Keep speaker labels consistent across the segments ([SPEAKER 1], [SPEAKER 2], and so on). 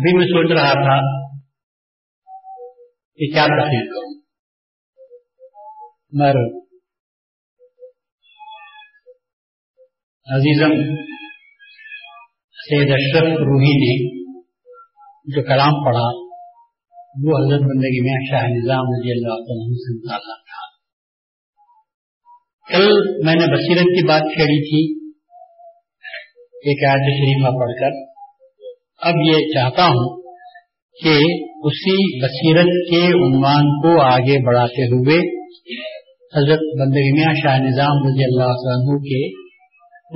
[SPEAKER 1] ابھی میں سوچ رہا تھا کہ کیا تقریر کروں۔ مگر عزیزم، سید اشرف روحی نے جو کلام پڑھا، وہ حضرت بندگی میں شاہ نظام رضی اللہ عنہ سے متعلق تھا۔ کل میں نے بصیرت کی بات چھیڑی تھی، ایک آیت شریفہ پڑھ کر۔ اب یہ چاہتا ہوں کہ اسی بصیرت کے عنوان کو آگے بڑھاتے ہوئے حضرت بندگی میاں شاہ نظام رضی اللہ عنہ کے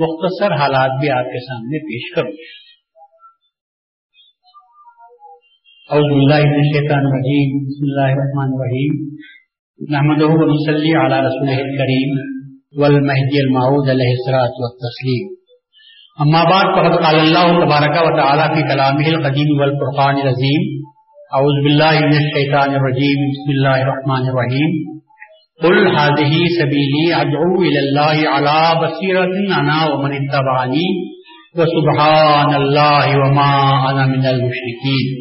[SPEAKER 1] مختصر حالات بھی آپ کے سامنے پیش کروں۔ اعوذ باللہ من الشیطان الرجیم، بسم اللہ الرحمن الرحیم۔ نحمدہ و نصلی علی رسولہ الکریم، والمہدی المعود علیہ الصلوۃ والتسلیم۔ اما بعد، فقد قال اللہ تبارک و تعالی فی کلامہ القدیم والفرقان العظیم۔ اعوذ باللہ من الشیطان الرجیم، بسم اللہ الرحمن الرحیم۔ قل هذه سبیلی ادعو الى اللہ علی بصیرۃ انا ومن اتبعنی وسبحان اللہ وما انا من المشرکین۔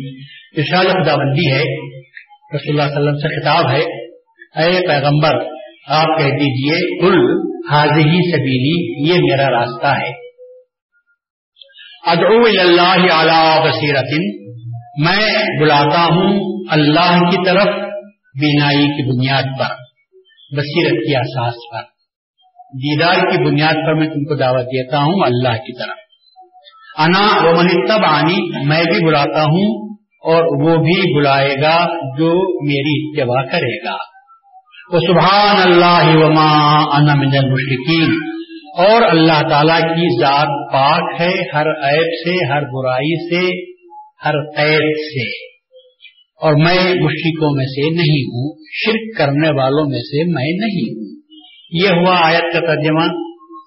[SPEAKER 1] ارشاد خداوندی ہے، رسول اللہ صلی اللہ علیہ وسلم سے خطاب ہے، اے پیغمبر، آپ کہہ دیجیے کل حاضی سبیلی، یہ میرا راستہ ہے۔ ادعو اللہ اعلی بصیرت میں بلاتا ہوں اللہ کی طرف بینائی کی بنیاد پر، بصیرت کی احساس پر۔ دیدار کی بنیاد پر میں تم کو دعوت دیتا ہوں اللہ کی طرف۔ انا و منتب آنی میں بھی بلاتا ہوں اور وہ بھی بلائے گا جو میری اتباع کرے گا۔ وہ سبحان اللہ وما انا من المشرکین۔ اور اللہ تعالی کی ذات پاک ہے ہر عیب سے، ہر برائی سے، ہر قید سے۔ اور میں مشرکوں میں سے نہیں ہوں، شرک کرنے والوں میں سے میں نہیں ہوں۔ یہ ہوا آیت کا ترجمہ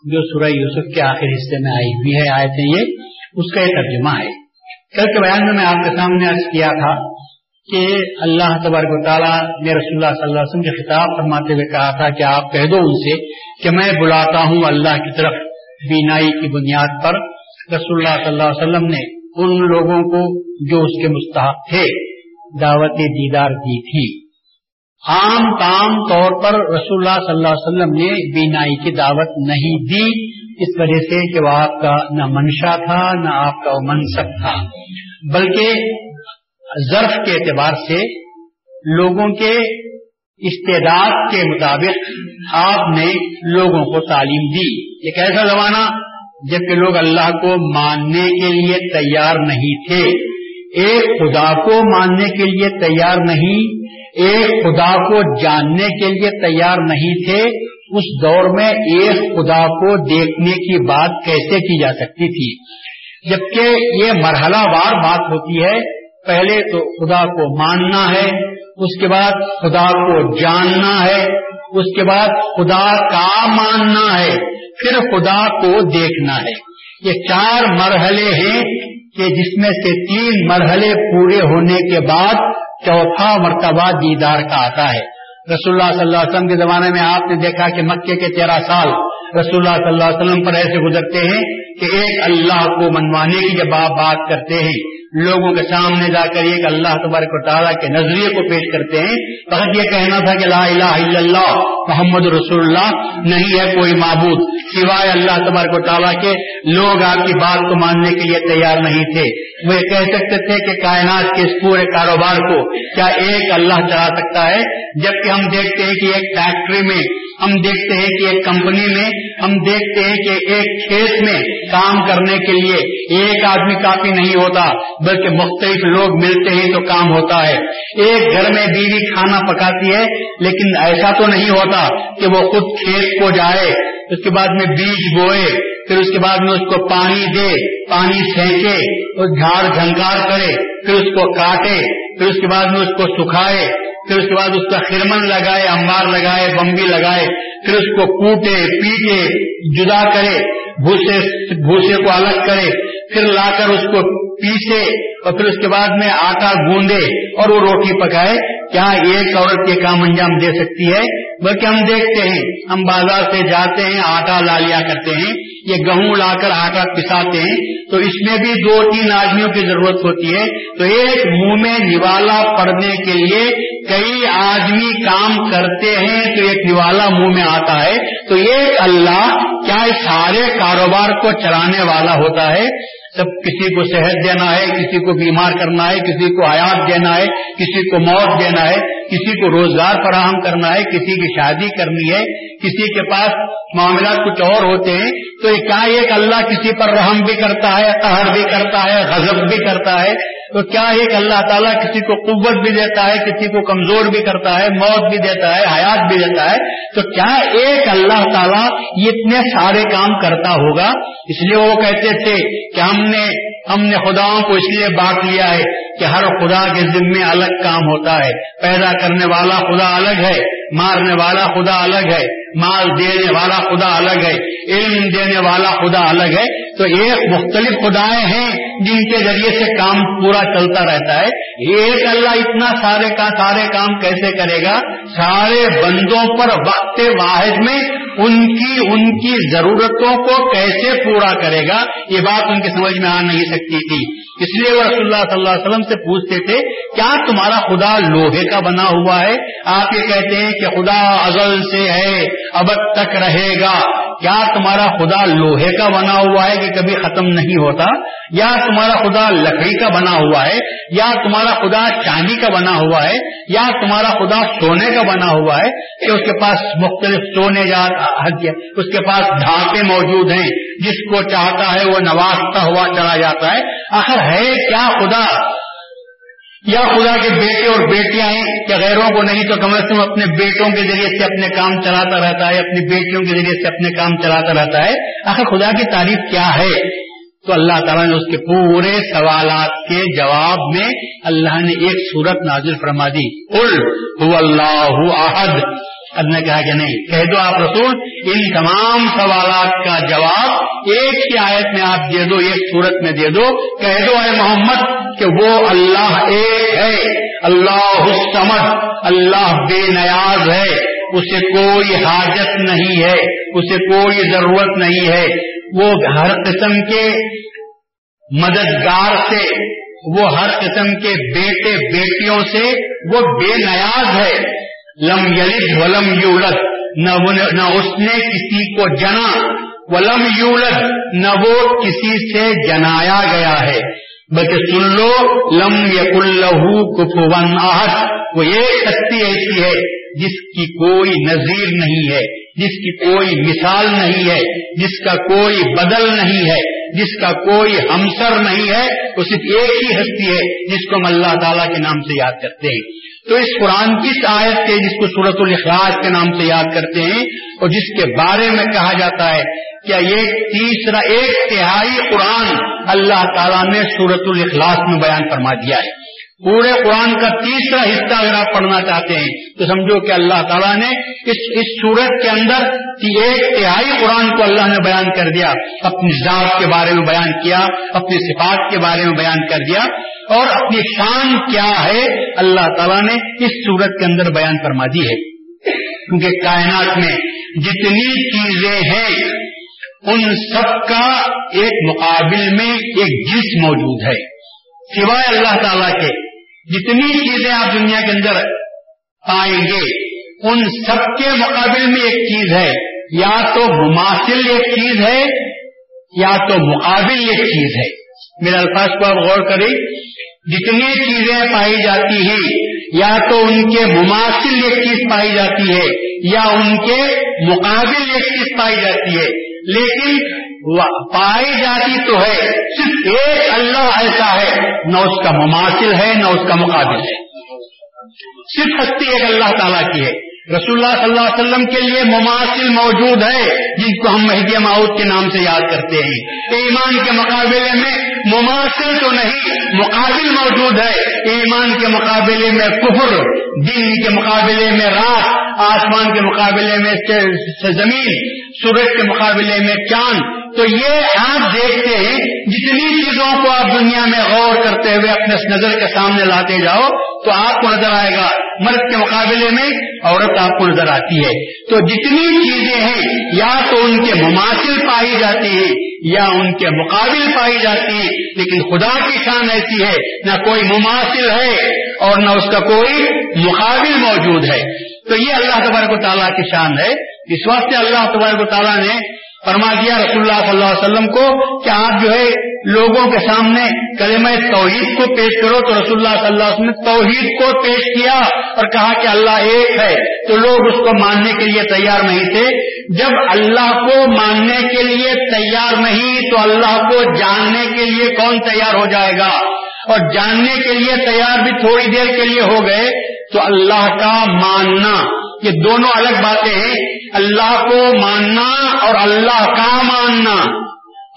[SPEAKER 1] جو سورہ یوسف کے آخر حصے میں آئی ہوئی ہے، آیتیں یہ، اس کا یہ ترجمہ ہے۔ کل کے بیان میں میں آپ کے سامنے عرض کیا تھا کہ اللہ تبارک و تعالیٰ نے رسول اللہ صلی اللہ علیہ وسلم کے خطاب فرماتے ہوئے کہا تھا کہ آپ کہہ دو ان سے کہ میں بلاتا ہوں اللہ کی طرف بینائی کی بنیاد پر۔ رسول اللہ صلی اللہ علیہ وسلم نے ان لوگوں کو جو اس کے مستحق تھے دعوت دیدار دی تھی۔ عام تام طور پر رسول اللہ صلی اللہ علیہ وسلم نے بینائی کی دعوت نہیں دی، اس وجہ سے کہ وہ آپ کا نہ منشا تھا، نہ آپ کا وہ منصب تھا۔ بلکہ ظرف کے اعتبار سے لوگوں کے استعداد کے مطابق آپ نے لوگوں کو تعلیم دی۔ ایک ایسا زمانہ جبکہ لوگ اللہ کو ماننے کے لیے تیار نہیں تھے۔ ایک خدا کو ماننے کے لیے تیار نہیں، ایک خدا کو جاننے کے لیے تیار نہیں تھے۔ اس دور میں ایک خدا کو دیکھنے کی بات کیسے کی جا سکتی تھی؟ جبکہ یہ مرحلہ وار بات ہوتی ہے پہلے تو خدا کو ماننا ہے، اس کے بعد خدا کو جاننا ہے، اس کے بعد خدا کا ماننا ہے، پھر خدا کو دیکھنا ہے۔ یہ چار مرحلے ہیں کہ جس میں سے تین مرحلے پورے ہونے کے بعد چوتھا مرتبہ دیدار کا آتا ہے۔ رسول اللہ صلی اللہ علیہ وسلم کے زمانے میں آپ نے دیکھا کہ مکے کے تیرہ سال رسول اللہ صلی اللہ علیہ وسلم پر ایسے گزرتے ہیں کہ ایک اللہ کو منوانے کی جب آپ بات کرتے ہیں لوگوں کے سامنے جا کر ایک اللہ تبارک و تعالیٰ کے نظریے کو پیش کرتے ہیں۔ فقط یہ کہنا تھا کہ لا الہ الا اللہ، محمد رسول اللہ نہیں ہے کوئی معبود۔ سوائے اللہ تبارک و تعالیٰ کے لوگ آپ کی بات کو ماننے کے لیے تیار نہیں تھے۔ وہ یہ کہہ سکتے تھے کہ کائنات کے اس پورے کاروبار کو کیا ایک اللہ چلا سکتا ہے؟ جبکہ ہم دیکھتے ہیں کہ ایک فیکٹری میں، ہم دیکھتے ہیں کہ ایک کمپنی میں، ہم دیکھتے ہیں کہ ایک کھیت میں کام کرنے کے لیے ایک آدمی کافی نہیں ہوتا۔ بلکہ مختلف لوگ ملتے ہیں تو کام ہوتا ہے۔ ایک گھر میں بیوی کھانا پکاتی ہے، لیکن ایسا تو نہیں ہوتا کہ وہ خود کھیت کو جائے، اس کے بعد میں بیج بوئے، پھر اس کے بعد میں اس کو پانی دے، پانی پھینکے اور جھاڑ جھنکار کرے، پھر اس کو کاٹے، پھر اس کے بعد میں اس کو سکھائے، پھر اس کے بعد اس کا خرمن لگائے امبار لگائے، بمبی لگائے، پھر اس کو کوٹے، پیٹے، جدا کرے، بھوسے بھوسے کو الگ کرے پھر لا کر اس کو پیسے اور پھر اس کے بعد میں آٹا گوندے اور وہ روٹی پکائے۔ کیا ایک عورت کے کام انجام دے سکتی ہے؟ بلکہ ہم دیکھتے ہیں، ہم بازار سے جاتے ہیں، آٹا لا لیا کرتے ہیں۔ یہ گہوں لا کر آٹا پساتے ہیں۔ تو اس میں بھی دو تین آدمیوں کی ضرورت ہوتی ہے۔ تو ایک منہ میں نوالا پڑنے کے لیے کئی آدمی کام کرتے ہیں تو ایک نوالا منہ میں آتا ہے۔ تو ایک اللہ کیا سارے کاروبار کو چلانے والا ہوتا ہے؟ سب کسی کو صحت دینا ہے، کسی کو بیمار کرنا ہے، کسی کو حیات دینا ہے، کسی کو موت دینا ہے کسی کو روزگار فراہم کرنا ہے، کسی کی شادی کرنی ہے، کسی کے پاس معاملات کچھ اور ہوتے ہیں، تو کیا ایک اللہ کسی پر رحم بھی کرتا ہے، قہر بھی کرتا ہے، غضب بھی کرتا ہے؟ تو کیا ایک اللہ تعالیٰ کسی کو قوت بھی دیتا ہے، کسی کو کمزور بھی کرتا ہے، موت بھی دیتا ہے، حیات بھی دیتا ہے؟ تو کیا ایک اللہ تعالیٰ یہ اتنے سارے کام کرتا ہوگا؟ اس لیے وہ کہتے تھے کہ ہم نے ہم نے خداؤں کو اس لیے بانٹ لیا ہے کہ ہر خدا کے ذمے الگ کام ہوتا ہے۔ پیدا کرنے والا خدا الگ ہے، مارنے والا خدا الگ ہے، مال دینے والا خدا الگ ہے، علم دینے والا خدا الگ ہے۔ تو ایک مختلف خدائیں ہیں جن کے ذریعے سے کام پورا چلتا رہتا ہے، ایک اللہ اتنا سارے کا سارے کام کیسے کرے گا؟ سارے بندوں پر وقت واحد میں ان کی ان کی ضرورتوں کو کیسے پورا کرے گا؟ یہ بات ان کی سمجھ میں آ نہیں سکتی تھی۔ اس لیے وہ رسول اللہ صلی اللہ علیہ وسلم سے پوچھتے تھے، کیا تمہارا خدا لوہے کا بنا ہوا ہے؟ آپ یہ کہتے ہیں کہ خدا ازل سے ہے، اب تک رہے گا۔ کیا تمہارا خدا لوہے کا بنا ہوا ہے کہ کبھی ختم نہیں ہوتا؟ یا تمہارا خدا لکڑی کا بنا ہوا ہے، یا تمہارا خدا چاندی کا بنا ہوا ہے، یا تمہارا خدا سونے کا بنا ہوا ہے کہ اس کے پاس مختلف سونے جات اس کے پاس ڈھانپے موجود ہیں، جس کو چاہتا ہے وہ نوازتا ہوا چلا جاتا ہے۔ آخر ہے کیا خدا؟ یا خدا کے بیٹے اور بیٹیاں ہیں کیا غیروں کو نہیں تو کم از کم اپنے بیٹوں کے ذریعے سے اپنے کام چلاتا رہتا ہے، اپنی بیٹیوں کے ذریعے سے اپنے کام چلاتا رہتا ہے۔ آخر خدا کی تعریف کیا ہے؟ تو اللہ تعالیٰ نے اس کے پورے سوالات کے جواب میں اللہ نے ایک صورت نازل فرما دی۔ ال اللہ احد۔ اب نے کہا کہ نہیں، کہہ دو آپ رسول، ان تمام سوالات کا جواب ایک ہی آیت میں آپ دے دو، ایک صورت میں دے دو۔ کہہ دو اے محمد کہ وہ اللہ ایک ہے، اللہ السمد اللہ بے نیاز ہے۔ اسے کوئی حاجت نہیں ہے، اسے کوئی ضرورت نہیں ہے۔ وہ ہر قسم کے مددگار سے، وہ ہر قسم کے بیٹے بیٹیوں سے وہ بے نیاز ہے۔ لم یلد ولم یولد، نہ اس نے کسی کو جنا۔ ولم یولد، نہ وہ کسی سے جنایا گیا ہے۔ بلکہ سن لو، لم یق کفون آہت وہ ایک شکتی ایسی ہے جس کی کوئی نظیر نہیں ہے۔ جس کی کوئی مثال نہیں ہے، جس کا کوئی بدل نہیں ہے، جس کا کوئی ہمسر نہیں ہے، وہ صرف ایک ہی ہستی ہے جس کو ہم اللہ تعالیٰ کے نام سے یاد کرتے ہیں۔ تو اس قرآن کی آیت کے جس کو صورت الاخلاص کے نام سے یاد کرتے ہیں، اور جس کے بارے میں کہا جاتا ہے، کیا یہ تیسرا ایک تہائی قرآن اللہ تعالیٰ نے صورت الاخلاص میں بیان فرما دیا ہے۔ پورے قرآن کا تیسرا حصہ اگر آپ پڑھنا چاہتے ہیں، تو سمجھو کہ اللہ تعالیٰ نے اس اس صورت کے اندر ایک تہائی قرآن کو اللہ نے بیان کر دیا، اپنی ذات کے بارے میں بیان کیا، اپنی صفات کے بارے میں بیان کر دیا، اور اپنی شان کیا ہے اللہ تعالیٰ نے اس صورت کے اندر بیان فرما دی ہے۔ کیونکہ کائنات میں جتنی چیزیں ہیں، ان سب کا ایک مقابل میں ایک جس موجود ہے۔ سوائے اللہ تعالیٰ کے جتنی چیزیں آپ دنیا کے اندر پائیں گے، ان سب کے مقابل میں ایک چیز ہے۔ یا تو مماثل ایک چیز ہے، یا تو مقابل ایک چیز ہے۔ میرے الفاظ کو آپ غور کریں۔ جتنی چیزیں پائی جاتی ہیں، یا تو ان کے مماثل ایک چیز پائی جاتی ہے، یا ان کے مقابل ایک چیز پائی جاتی ہے۔ لیکن پائی جاتی تو ہے، صرف ایک اللہ ایسا ہے، نہ اس کا مماثل ہے، نہ اس کا مقابل ہے۔ صرف ہستی ایک اللہ تعالیٰ کی ہے۔ رسول اللہ صلی اللہ علیہ وسلم کے لیے مماثل موجود ہے، جن کو ہم مہدی معود کے نام سے یاد کرتے ہیں۔ ایمان کے مقابلے میں مماثل تو نہیں، مقابل موجود ہے۔ ایمان کے مقابلے میں کفر دن کے مقابلے میں رات آسمان کے مقابلے میں زمین، سورج کے مقابلے میں چاند۔ تو یہ آپ دیکھتے ہیں، جتنی چیزوں کو آپ دنیا میں غور کرتے ہوئے اپنے نظر کے سامنے لاتے جاؤ، تو آپ کو نظر آئے گا مرد کے مقابلے میں، عورت آپ کو نظر آتی ہے۔ تو جتنی چیزیں ہیں، یا تو ان کے مماثل پائی جاتی ہے یا ان کے مقابل پائی جاتی ہے لیکن خدا کی شان ایسی ہے، نہ کوئی مماثل ہے اور نہ اس کا کوئی مقابل موجود ہے۔ تو یہ اللہ تبارک و تعالیٰ کی شان ہے۔ اس واسطے اللہ تبارک و تعالیٰ نے فرما دیا رسول اللہ صلی اللہ علیہ وسلم کو کہ آپ جو ہے لوگوں کے سامنے کلمہ توحید کو پیش کرو۔ تو رسول اللہ صلی اللہ علیہ وسلم نے توحید کو پیش کیا اور کہا کہ اللہ ایک ہے۔ تو لوگ اس کو ماننے کے لیے تیار نہیں تھے۔ جب اللہ کو ماننے کے لیے تیار نہیں تو اللہ کو جاننے کے لیے کون تیار ہو جائے گا؟ اور جاننے کے لیے تیار بھی تھوڑی دیر کے لیے ہو گئے، تو اللہ کا ماننا، یہ دونوں الگ باتیں ہیں۔ اللہ کو ماننا اور اللہ کا ماننا۔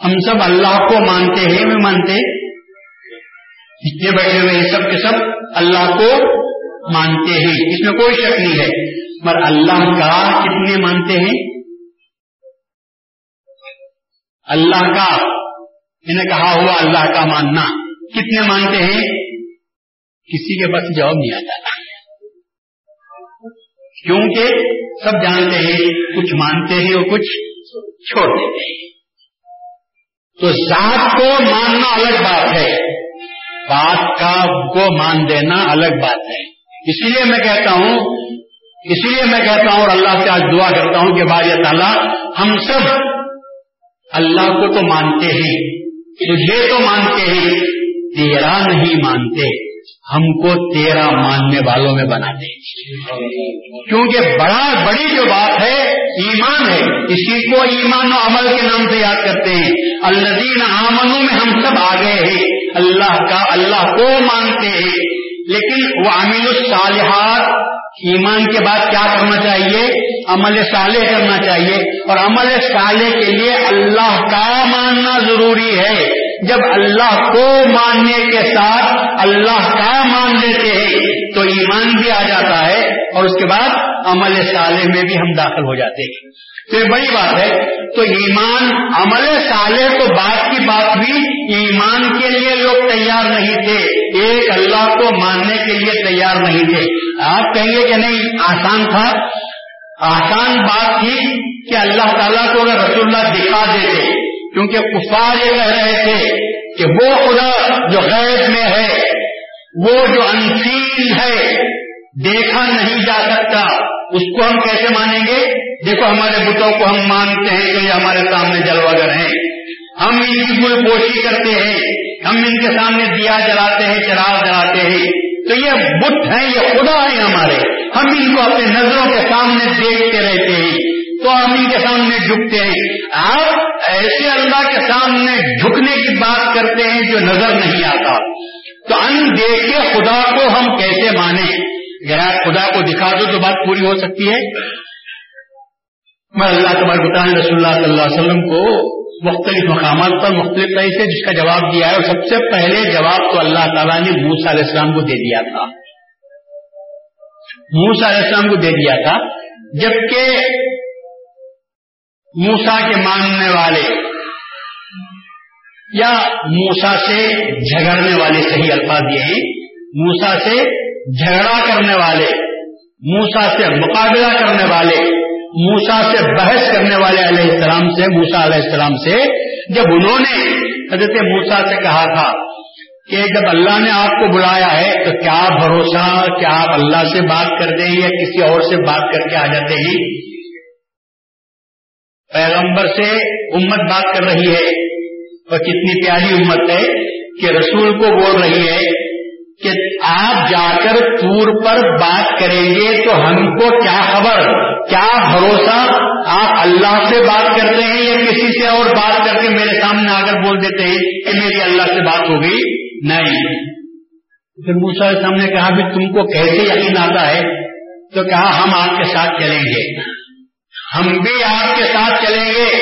[SPEAKER 1] ہم سب اللہ کو مانتے ہیں میں مانتے۔ جتنے بیٹھے ہوئے ہیں سب کے سب اللہ کو مانتے ہیں، اس میں کوئی شک نہیں ہے۔ پر اللہ کا کتنے مانتے ہیں؟ اللہ کا انہیں کہا ہوا اللہ کا ماننا۔ کتنے مانتے ہیں؟ کسی کے پاس جواب نہیں آتا۔ کیونکہ سب جانتے ہیں، کچھ مانتے ہیں اور کچھ چھوڑ دیتے ہیں۔ تو ذات کو ماننا الگ بات ہے۔ بات کا کو مان دینا الگ بات ہے۔ اسی لیے میں کہتا ہوں، اسی لیے میں کہتا ہوں اور اللہ سے آج دعا کرتا ہوں کہ بھائی تعالیٰ، ہم سب اللہ کو تو مانتے ہیں، تجھے تو مانتے ہیں تیرا نہیں مانتے، ہم کو تیرا ماننے والوں میں بنا دے کیونکہ بڑا بڑی جو بات ہے، ایمان ہے۔ اسی کو ایمان و عمل کے نام سے یاد کرتے ہیں۔ الدین آمنوں میں ہم سب آ گئے ہیں۔ اللہ کا اللہ کو مانتے ہیں۔ لیکن وہ عامل الصالحات، ایمان کے بعد کیا کرنا چاہیے؟ عمل صالح کرنا چاہیے۔ اور عمل صالح کے لیے اللہ کا ماننا ضروری ہے۔ جب اللہ کو ماننے کے ساتھ اللہ کا مان لیتے ہیں، تو ایمان بھی آ جاتا ہے اور اس کے بعد عمل صالح میں بھی ہم داخل ہو جاتے ہیں۔ تو یہ بڑی بات ہے۔ تو ایمان، عمل صالح تو بات کی بات بھی ایمان کے لیے لوگ تیار نہیں تھے۔ ایک اللہ کو ماننے کے لیے تیار نہیں تھے۔ آپ کہیں گے کہ نہیں، آسان تھا۔ آسان بات تھی کہ اللہ تعالیٰ کو اگر رسول اللہ دکھا دیتے کیونکہ کفار یہ کہہ رہے تھے کہ وہ خدا جو غیر میں ہے، وہ جو انسین ہے، دیکھا نہیں جا سکتا، اس کو ہم کیسے مانیں گے؟ دیکھو ہمارے بتوں کو ہم مانتے ہیں کہ یہ ہمارے سامنے جلواگر ہیں۔ ہم ان کی گل پوشی کرتے ہیں، ہم ان کے سامنے دیا جلاتے ہیں، چراغ جلاتے ہیں۔ تو یہ بت ہیں، یہ خدا ہیں ہمارے۔ ہم ان کو اپنے نظروں کے سامنے دیکھتے رہتے ہیں۔ تو ہم ان کے سامنے جھکتے ہیں۔ آپ ایسے اللہ کے سامنے جھکنے کی بات کرتے ہیں جو نظر نہیں آتا۔ تو ان دیکھے خدا کو ہم کیسے مانیں؟ اگر آپ خدا کو دکھا دو تو بات پوری ہو سکتی ہے۔ میں اللہ تبارک بتائیں رسول اللہ صلی اللہ علیہ وسلم کو مختلف مقامات پر مختلف طرح سے جس کا جواب دیا ہے۔ اور سب سے پہلے جواب تو اللہ تعالیٰ نے موسا علیہ السلام کو دے دیا تھا۔ موسا علیہ السلام کو دے دیا تھا۔ جبکہ موسا کے ماننے والے یا موسا سے جھگڑنے والے صحیح الفاظ یہ ہیں۔ موسا سے جھگڑا کرنے والے موسا سے مقابلہ کرنے والے موسا سے بحث کرنے والے علیہ السلام سے موسا علیہ السلام سے۔ جب انہوں نے حضرت موسا سے کہا تھا کہ جب اللہ نے آپ کو بلایا ہے تو کیا بھروسہ، کیا آپ اللہ سے بات کر دیں یا کسی اور سے بات کر کے آ جاتے ہیں؟ پیغمبر سے امت بات کر رہی ہے اور کتنی پیاری امت ہے کہ رسول کو بول رہی ہے کہ آپ جا کر تور پر بات کریں گے تو ہم کو کیا خبر؟ کیا بھروسہ؟ آپ اللہ سے بات کرتے ہیں یا کسی سے اور بات کر کے میرے سامنے آ کر بول دیتے ہیں کہ میری اللہ سے بات ہوگی نہیں۔ پھر موسا سامنے کہا بھی تم کو کیسے یقین آتا ہے؟ تو کہا، ہم آپ کے ساتھ چلیں گے۔ ہم بھی آپ کے ساتھ چلیں گے۔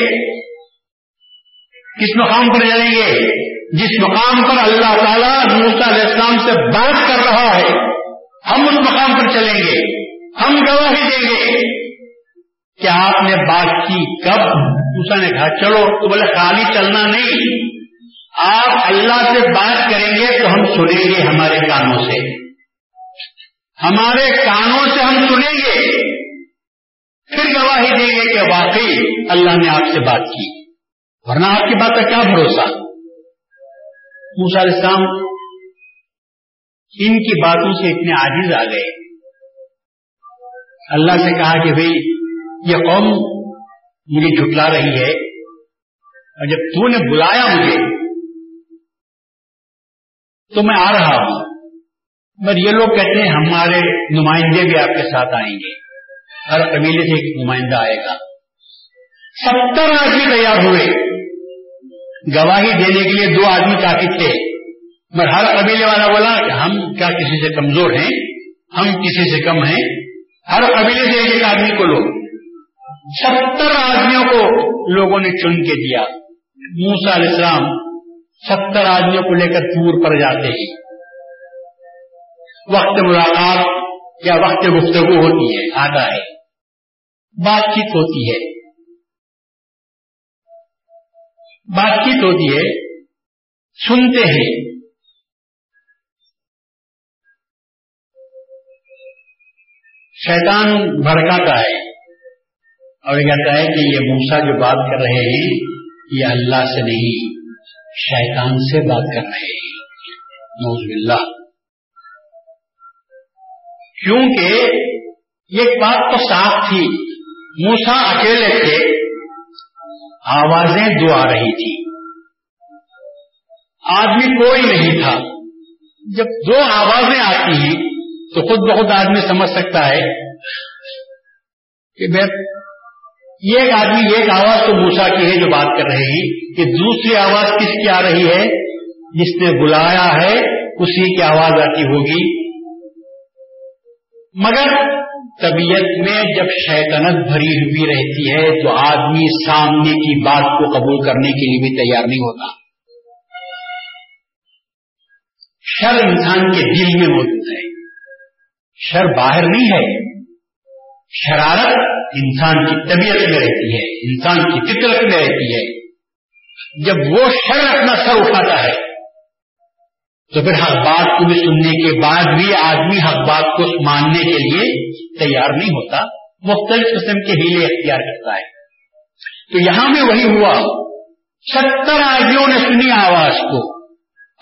[SPEAKER 1] کس مقام پر چلیں گے؟ جس مقام پر اللہ تعالیٰ موسا علیہ السلام سے بات کر رہا ہے، ہم اس مقام پر چلیں گے۔ ہم گواہی دیں گے کیا آپ نے بات کی کب؟ موسا نے کہا، چلو، تو بولے، خالی چلنا نہیں۔ آپ اللہ سے بات کریں گے تو ہم سنیں گے ہمارے کانوں سے۔ ہمارے کانوں سے ہم سنیں گے۔ پھر گواہی دیں گے کہ واقعی اللہ نے آپ سے بات کی۔ ورنہ آپ کی بات کا کیا بھروسہ؟ موسا علیہ السلام ان کی باتوں سے اتنے عاجز آ گئے۔ اللہ سے کہا کہ بھئی، یہ قوم مجھے جھٹلا رہی ہے اور جب تو نے بلایا مجھے، تو میں آ رہا ہوں۔ مگر یہ لوگ کہتے ہیں، ہمارے نمائندے بھی آپ کے ساتھ آئیں گے۔ ہر قبیلے سے ایک نمائندہ آئے گا۔ ستر آدمی تیار ہوئے۔ گواہی دینے کے لیے دو آدمی کافی تھے۔ مگر ہر قبیلے والا بولا کہ ہم کیا کسی سے کمزور ہیں؟ ہم کسی سے کم ہیں؟ ہر قبیلے سے ایک آدمی کو لو۔ ستر آدمیوں کو لوگوں نے چن کے دیا۔ موسا علیہ السلام ستر آدمیوں کو لے کر ٹور پر جاتے ہیں۔ وقت ملاقات یا وقت گفتگو ہوتی ہے، آتا ہے۔ بات چیت ہوتی ہے۔ بات چیت ہوتی ہے۔ سنتے ہیں۔ شیطان بھڑکاتا ہے۔ اور یہ کہتا ہے کہ یہ موسا جو بات کر رہے ہیں، یہ اللہ سے نہیں، شیطان سے بات کر رہے ہیں۔ نوز باللہ۔ کیونکہ یہ بات تو صاف تھی۔ موسا اکیلے تھے، آوازیں دو آ رہی تھی آدمی کوئی نہیں تھا۔ جب دو آوازیں آتی ہیں، تو خود بخود آدمی سمجھ سکتا ہے کہ یہ ایک آدمی ایک آواز تو موسا کی ہے جو بات کر رہے ہیں کہ دوسری آواز کس کی آ رہی ہے؟ جس نے بلایا ہے، اسی کی آواز آتی ہوگی۔ مگر طبیعت میں جب شیطنت بھری ہوئی رہتی ہے تو آدمی سامنے کی بات کو قبول کرنے کے لیے بھی تیار نہیں ہوتا۔ شر انسان کے دل میں موجود ہے۔ شر باہر نہیں ہے۔ شرارت انسان کی طبیعت میں رہتی ہے۔ انسان کی فطرت میں رہتی ہے۔ جب وہ شر اپنا سر اٹھاتا ہے، تو پھر حق بات کو بھی سننے کے بعد بھی آدمی حق بات کو ماننے کے لیے تیار نہیں ہوتا، مختلف قسم کے ہیلے اختیار کرتا ہے۔ تو یہاں میں وہی ہوا۔ ستر آدمیوں نے سنی آواز کو۔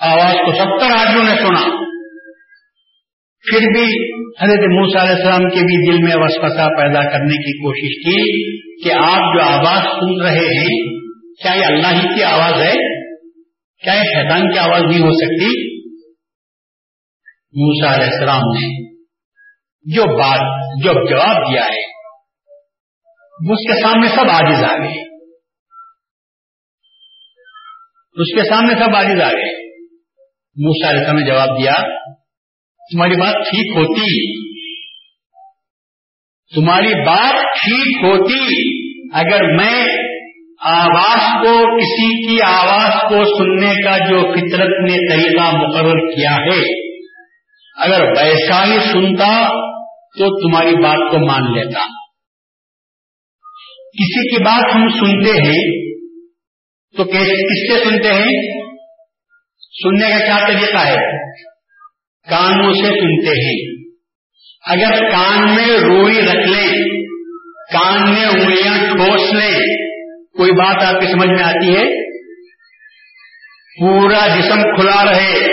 [SPEAKER 1] آواز کو ستر آدمیوں نے سنا۔ پھر بھی حضرت موسیٰ علیہ السلام کے بھی دل میں وسوسہ پیدا کرنے کی کوشش کی کہ آپ جو آواز سن رہے ہیں کیا یہ اللہ ہی کی آواز ہے کیا یہ شیطان کی آواز نہیں ہو سکتی۔ موسا علیہ السلام نے جو بات جو جواب دیا ہے، اس کے سامنے سب آجز آ گئے۔ اس کے سامنے سب آجز آ گئے۔ موسا علیہ السلام نے جواب دیا، تمہاری بات ٹھیک ہوتی۔ تمہاری بات ٹھیک ہوتی۔ اگر میں آواز کو، کسی کی آواز کو سننے کا جو فطرت نے طریقہ مقرر کیا ہے، اگر ویسا ہی سنتا تو تمہاری بات کو مان لیتا۔ کسی کی بات ہم سنتے ہیں تو کس سے سنتے ہیں؟ سننے کا کیا طریقہ ہے؟ کانوں سے سنتے ہیں۔ اگر کان میں روئی رکھ لیں، کان میں انگلیاں ٹھوس لیں، کوئی بات آپ کی سمجھ میں آتی ہے؟ پورا جسم کھلا رہے،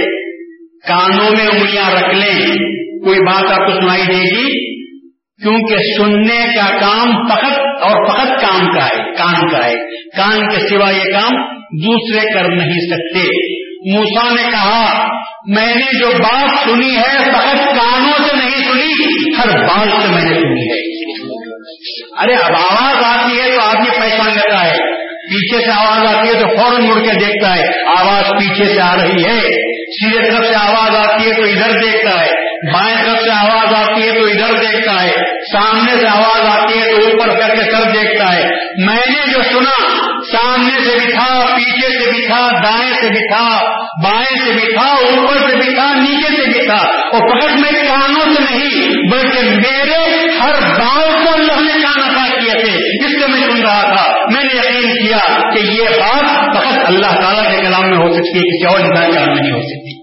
[SPEAKER 1] کانوں میں انگلیاں رکھ لیں۔ کوئی بات آپ کو سنائی دے گی؟ کیونکہ سننے کا کام فقط اور فقط کام کا ہے، کان کا ہے۔ کان کے سوا یہ کام دوسرے کر نہیں سکتے۔ موسا نے کہا، میں نے جو بات سنی ہے فقط کانوں سے نہیں سنی، ہر بات سے میں نے سنی ہے۔ ارے، اب آواز آتی ہے تو آدمی پہچان لیتا ہے۔ پیچھے سے آواز آتی ہے تو فوراً مڑ کے دیکھتا ہے۔ آواز پیچھے سے آ رہی ہے۔ سیدھے طرف سے آواز آتی ہے تو ادھر دیکھتا ہے۔ بائیں طرف سے آواز آتی ہے تو ادھر دیکھتا ہے، سامنے سے آواز آتی ہے تو اوپر کر کے سر دیکھتا ہے۔ میں نے جو سنا، سامنے سے بھی تھا، پیچھے سے بھی تھا، دائیں سے بھی تھا، بائیں سے بھی تھا، اوپر سے بھی تھا، نیچے سے بھی تھا۔ اور فقط میں کانوں سے نہیں، بلکہ میرے ہر بال کو اللہ نے کان ادا کیے تھے، جس سے میں سن رہا تھا۔ میں نے یقین کیا کہ یہ بات فقط اللہ تعالیٰ کے کلام میں ہو سکتی ہے، کسی اور انسان کام میں نہیں ہو سکتی۔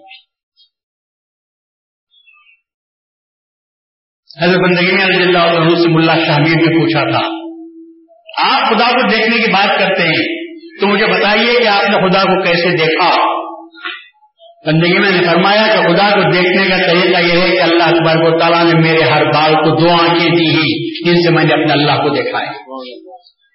[SPEAKER 1] حضرت بندگی میں رضی اللہ عنہ سے ملا شاہمیر نے پوچھا تھا، آپ خدا کو دیکھنے کی بات کرتے ہیں، تو مجھے بتائیے کہ آپ نے خدا کو کیسے دیکھا؟ بندگی میں نے فرمایا کہ خدا کو دیکھنے کا طریقہ یہ ہے کہ اللہ اکبر کو تعالیٰ نے میرے ہر بال کو دو آنکھیں دی ہی جن سے میں نے اپنے اللہ کو دیکھا ہے۔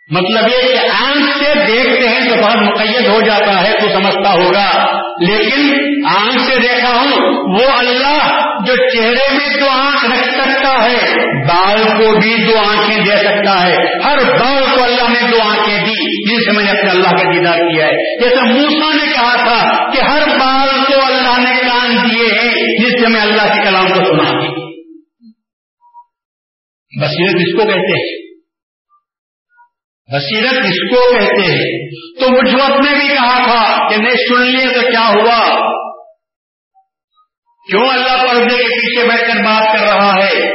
[SPEAKER 1] مطلب یہ کہ آنکھ سے دیکھتے ہیں تو بہت مقید ہو جاتا ہے، تو سمجھتا ہوگا لیکن آنکھ سے دیکھا ہوں، وہ اللہ جو چہرے میں دو آنکھ رکھ سکتا ہے، بال کو بھی دو آنکھیں دے سکتا ہے۔ ہر بال کو اللہ نے دو آنکھیں دی جن سے میں نے اپنے اللہ کا دیدار کیا ہے۔ جیسے موسا نے کہا تھا کہ ہر بال کو اللہ نے کان دیے ہیں، جس سے میں اللہ کے کلام کو سنا بصیرت اس کو کہتے ہیں۔ بصیرت اس کو کہتے ہیں۔ تو مجھ وقت نے بھی کہا تھا کہ نہیں سن لیے تو کیا ہوا؟ کیوں اللہ پردے کے پیچھے بیٹھ کر بات کر رہا ہے؟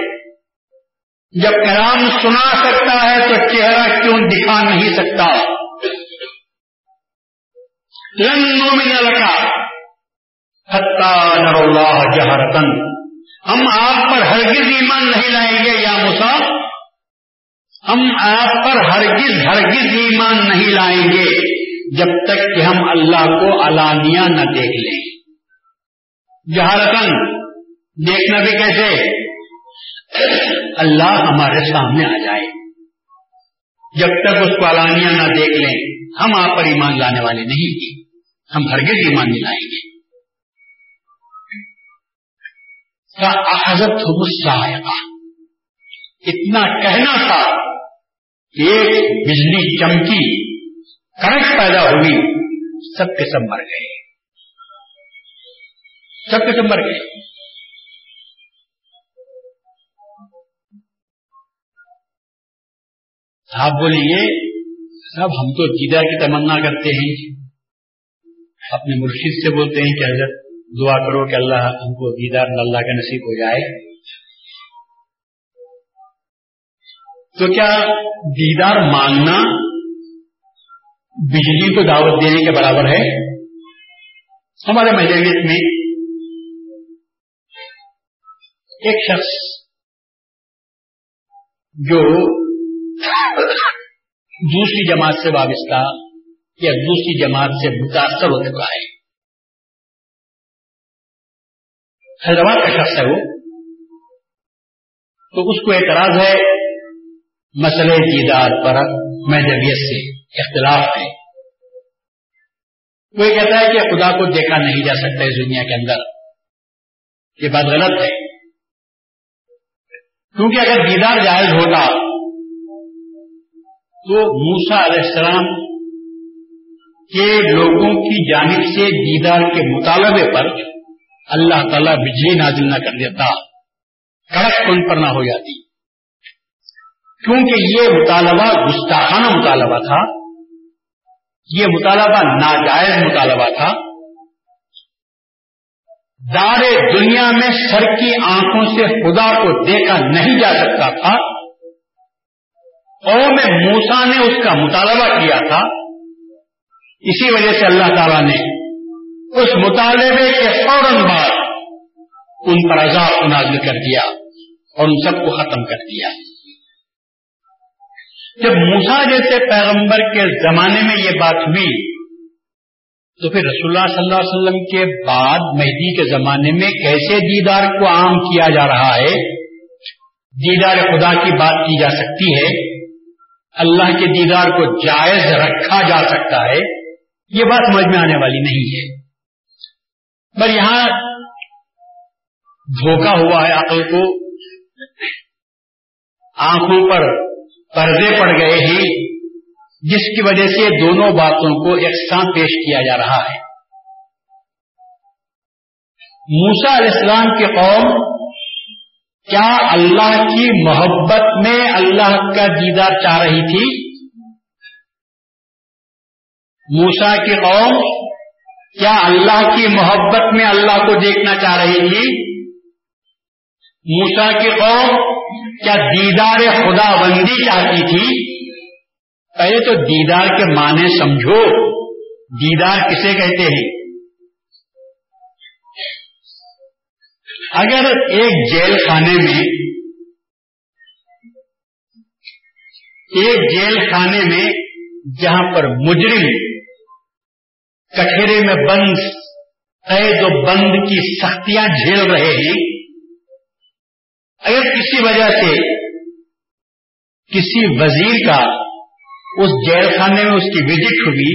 [SPEAKER 1] جب کلام سنا سکتا ہے تو چہرہ کیوں دکھا نہیں سکتا؟ لنگوں میں نہ رکھا اللہ جہرتن ہم آپ پر ہرگز ایمان نہیں لائیں گے یا مسا ہم آپ پر ہرگز ہرگز ایمان نہیں لائیں گے جب تک کہ ہم اللہ کو علانیہ نہ دیکھ لیں۔ جہارتن دیکھنا بھی کیسے؟ اللہ ہمارے سامنے آ جائے۔ جب تک اس کو علانیہ نہ دیکھ لیں، ہم آپ پر ایمان لانے والے نہیں گے ہم ہرگز ایمان نہیں لائیں گے۔ حضرت غصہ اتنا کہنا تھا ایک بجلی چمکی کرنٹ پیدا ہوئی، سب کے سب مر گئے۔ سب کے سب مر گئے۔ آپ بولیے سب ہم تو جیدہ کی تمنا کرتے ہیں۔ اپنے مرشد سے بولتے ہیں کہ حضرت دعا کرو کہ اللہ ہم کو دیدار اللہ کا نصیب ہو جائے۔ تو کیا دیدار مانگنا بجلی کو دعوت دینے کے برابر ہے؟ ہمارے مہینے میں ایک شخص جو دوسری جماعت سے وابستہ یا دوسری جماعت سے متاثر ہو چکا ہے۔ حیدرآباد کا شخص ہے وہ۔ تو اس کو اعتراض ہے مسئلے دیدار پر محدبیت سے اختلاف ہے۔ کوئی کہتا ہے کہ خدا کو دیکھا نہیں جا سکتا اس دنیا کے اندر۔ یہ بات غلط ہے۔ کیونکہ اگر دیدار جائز ہوتا تو موسا علیہ السلام کے لوگوں کی جانب سے دیدار کے مطالبے پر اللہ تعالی بجلی نازل نہ کر دیتا۔ کڑک کن پر نہ ہو جاتی۔ کیونکہ یہ مطالبہ گستاخانہ مطالبہ تھا، یہ مطالبہ ناجائز مطالبہ تھا۔ دار دنیا میں سر کی آنکھوں سے خدا کو دیکھا نہیں جا سکتا تھا۔ اور میں موسا نے اس کا مطالبہ کیا تھا۔ اسی وجہ سے اللہ تعالی نے اس مطالبے کے فوراً بعد ان پر عذاب کو نازل کر دیا اور ان سب کو ختم کر دیا۔ جب موسا جیسے پیغمبر کے زمانے میں یہ بات ہوئی، تو پھر رسول اللہ صلی اللہ علیہ وسلم کے بعد مہدی کے زمانے میں کیسے دیدار کو عام کیا جا رہا ہے، دیدار خدا کی بات کی جا سکتی ہے، اللہ کے دیدار کو جائز رکھا جا سکتا ہے، یہ بات سمجھ میں آنے والی نہیں ہے۔ پر یہاں دھوکا ہوا ہے عقل کو، آنکھوں پر پردے پڑ گئے ہیں جس کی وجہ سے دونوں باتوں کو یکساں پیش کیا جا رہا ہے۔ موسا علیہ السلام کی قوم، کیا اللہ کی محبت میں اللہ کا دیدار چاہ رہی تھی؟ موسا کی قوم، کیا اللہ کی محبت میں اللہ کو دیکھنا چاہ رہی تھی؟ موسا کی قوم کیا دیدار خدا بندی چاہتی تھی؟ پہلے تو دیدار کے معنی سمجھو۔ دیدار کسے کہتے ہیں؟ اگر ایک جیل خانے میں ایک جیل خانے میں جہاں پر مجرم کٹہرے میں بند، قید و بند کی سختیاں جھیل رہے ہیں وجہ سے کسی وزیر کا اس جیل خانے میں اس کی وزٹ ہوئی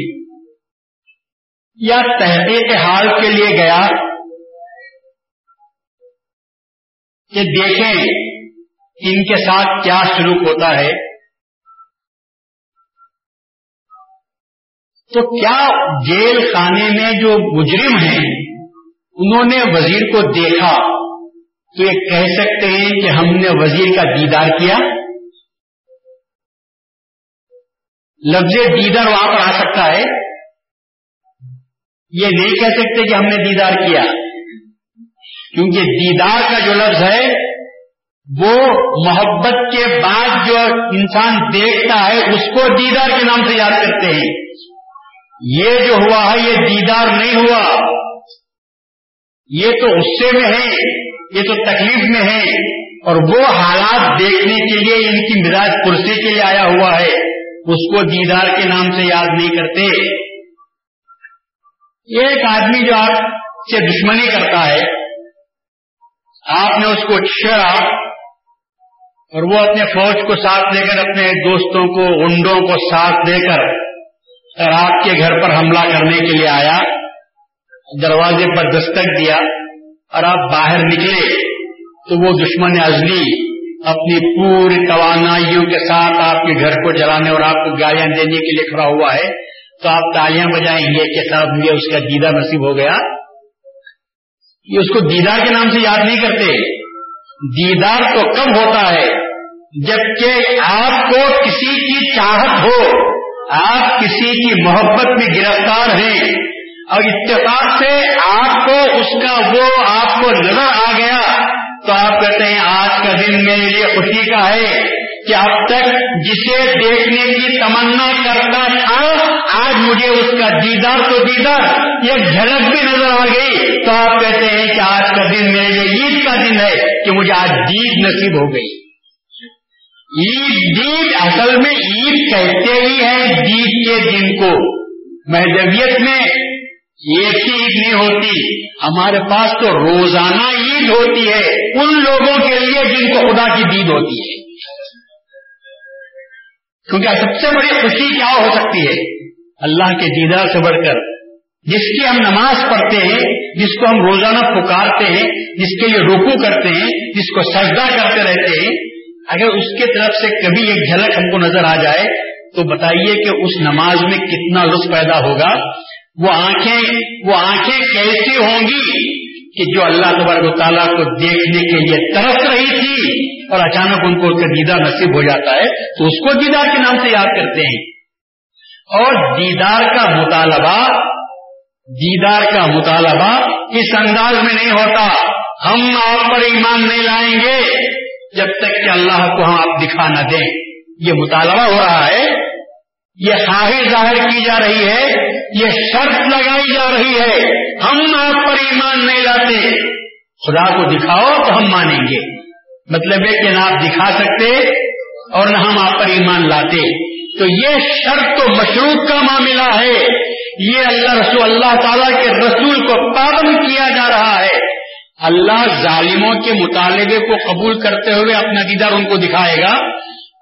[SPEAKER 1] یا تحقیق حال کے لیے گیا کہ دیکھیں ان کے ساتھ کیا سلوک ہوتا ہے، تو کیا جیل خانے میں جو مجرم ہیں، انہوں نے وزیر کو دیکھا؟ تو یہ کہہ سکتے ہیں کہ ہم نے وزیر کا دیدار کیا؟ لفظ دیدار وہاں پر آ سکتا ہے۔ یہ نہیں کہہ سکتے کہ ہم نے دیدار کیا۔ کیونکہ دیدار کا جو لفظ ہے، وہ محبت کے بعد جو انسان دیکھتا ہے، اس کو دیدار کے نام سے یاد کرتے ہیں۔ یہ جو ہوا ہے، یہ دیدار نہیں ہوا۔ یہ تو غصے میں ہے یہ تو تکلیف میں ہے اور وہ حالات دیکھنے کے لیے ان کی مزاج کرسی کے لیے آیا ہوا ہے، اس کو دیدار کے نام سے یاد نہیں کرتے۔ ایک آدمی جو آپ سے دشمنی کرتا ہے، آپ نے اس کو چھڑا اور وہ اپنے فوج کو ساتھ لے کر اپنے دوستوں کو انڈوں کو ساتھ لے کر اور آپ کے گھر پر حملہ کرنے کے لیے آیا، دروازے پر دستک دیا۔ اور آپ باہر نکلے تو وہ دشمن ازلی اپنی پوری توانائیوں کے ساتھ آپ کے گھر کو جلانے اور آپ کو گالیاں دینے کے لیے کھڑا ہوا ہے تو آپ تالیاں بجائیں گے کہ صاحب مجھے اس کا دیدہ نصیب ہو گیا۔ یہ اس کو دیدار کے نام سے یاد نہیں کرتے۔ دیدار تو کب ہوتا ہے؟ جبکہ آپ کو کسی کی چاہت ہو، آپ کسی کی محبت میں گرفتار ہیں۔ اور اتفاق سے آپ کو اس کا وہ آپ کو نظر آ گیا تو آپ کہتے ہیں آج کا دن میرے لیے خوشی کا ہے کہ اب تک جسے دیکھنے کی تمنا کرتا تھا، آج مجھے اس کا دیدار تو دیدار، یہ جھلک بھی نظر آ گئی۔ تو آپ کہتے ہیں کہ آج کا دن میرے لیے عید کا دن ہے کہ مجھے آج دید نصیب ہو گئی۔ عید دید اصل میں عید کہتے ہی ہیں دید کے دن کو۔ مہذبیت میں ایک ہی عید نہیں ہوتی، ہمارے پاس تو روزانہ عید ہوتی ہے، ان لوگوں کے لیے جن کو خدا کی دید ہوتی ہے۔ کیونکہ سب سے بڑی خوشی کیا ہو سکتی ہے؟ اللہ کے دیدار سے بڑھ کر، جس کی ہم نماز پڑھتے ہیں، جس کو ہم روزانہ پکارتے ہیں، جس کے لیے روکو کرتے ہیں، جس کو سجدہ کرتے رہتے ہیں، اگر اس کے طرف سے کبھی ایک جھلک ہم کو نظر آ جائے، تو بتائیے کہ اس نماز میں کتنا لطف پیدا ہوگا؟ وہ آنکھیں وہ آنکھیں کیسی ہوں گی کہ جو اللہ تبارک و تعالیٰ کو دیکھنے کے لیے ترس رہی تھی اور اچانک ان کو دیدار نصیب ہو جاتا ہے، تو اس کو دیدار کے نام سے یاد کرتے ہیں۔ اور دیدار کا مطالبہ، دیدار کا مطالبہ اس انداز میں نہیں ہوتا۔ ہم آپ پر ایمان نہیں لائیں گے جب تک کہ اللہ کو ہم آپ دکھا نہ دیں۔ یہ مطالبہ ہو رہا ہے، یہ خواہش ظاہر کی جا رہی ہے یہ شرط لگائی جا رہی ہے، ہم آپ پر ایمان نہیں لاتے۔ خدا کو دکھاؤ تو ہم مانیں گے۔ مطلب ہے کہ نہ آپ دکھا سکتے اور نہ ہم آپ پر ایمان لاتے۔ تو یہ شرط تو مشروط کا معاملہ ہے۔ یہ اللہ رسول اللہ تعالیٰ کے رسول کو پابند کیا جا رہا ہے۔ اللہ ظالموں کے مطالبے کو قبول کرتے ہوئے اپنا دیدار ان کو دکھائے گا۔